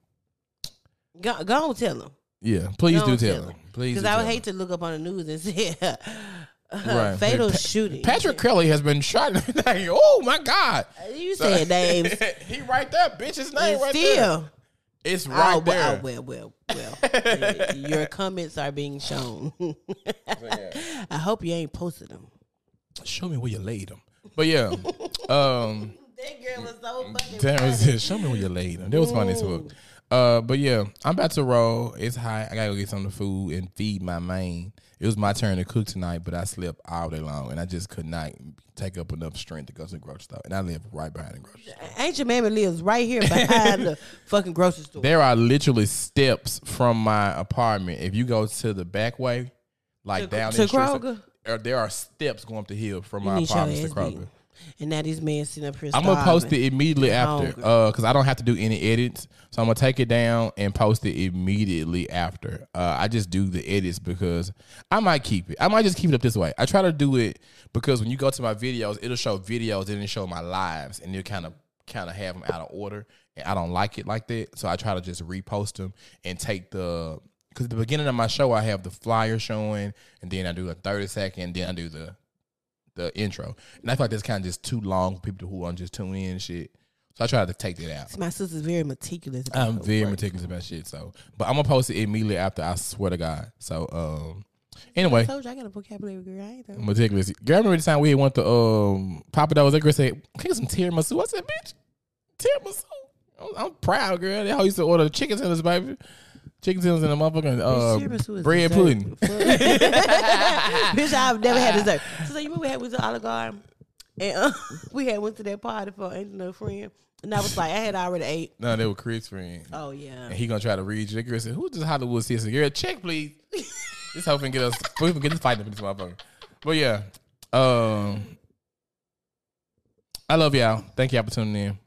go, go on, tell them. yeah, please Go do tell tell them. them. Please, Because I would tell hate them. to look up on the news and say Right. fatal Pa- shooting. Patrick Kelly has been shot. oh my god. you said names. he right there, bitch. His name and right there. It's right oh, there. well, oh, well, well, well. Your comments are being shown. I hope you ain't posted them. Show me where you laid them. But yeah, um, That girl is so fucking that was it. Show me where you laid them. That was funny as fuck. Uh, but yeah, I'm about to roll. It's hot. I gotta go get some of the food and feed my main. It was my turn to cook tonight, but I slept all day long, and I just could not take up enough strength to go to the grocery store. And I live right behind the grocery store. Ancient Mammy lives right here behind the fucking grocery store. There are literally steps from my apartment. If you go to the back way, like To- down to the street, Kroger? there are steps going up the hill from my You your apartment to Kroger. And now this man sitting up here. I'm gonna post it immediately after, uh, because I don't have to do any edits. So I'm gonna take it down and post it immediately after. Uh, I just do the edits because I might keep it. I might just keep it up this way. I try to do it because when you go to my videos, it'll show videos and it'll show my lives, and it'll kind of kind of have them out of order. And I don't like it like that, so I try to just repost them and take the. Because at the beginning of my show, I have the flyer showing, and then I do a 30 second, then I do the the intro. And I feel like that's kind of just too long for people who to just tune in and shit. So I tried to take that out. My sister's very meticulous. about I'm very work. meticulous about shit. So, but I'm gonna post it immediately after. I swear to God. So, um, Anyway, I told you I got a vocabulary girl. I ain't meticulous. Girl, I remember the time we went to um Pappadeaux's. That girl said, "Can get some tiramisu?" I said, "Bitch, tiramisu." I'm, I'm proud, girl. They all used to order chicken tenders, baby. Chicken tenders and a motherfucking uh, bread pudding. Bitch, I've never had dessert. So you remember we had went to Olive Garden and uh, we had went to that party for another friend, and I was like, I had already ate. No, they were Chris' friend. Oh yeah. And he gonna try to read you. The girl said, "Who's this Hollywood sister?" Girl, check please. this hoe finna get us. We can get this fight up in this motherfucker. But yeah, um, I love y'all. Thank y'all for tuning in.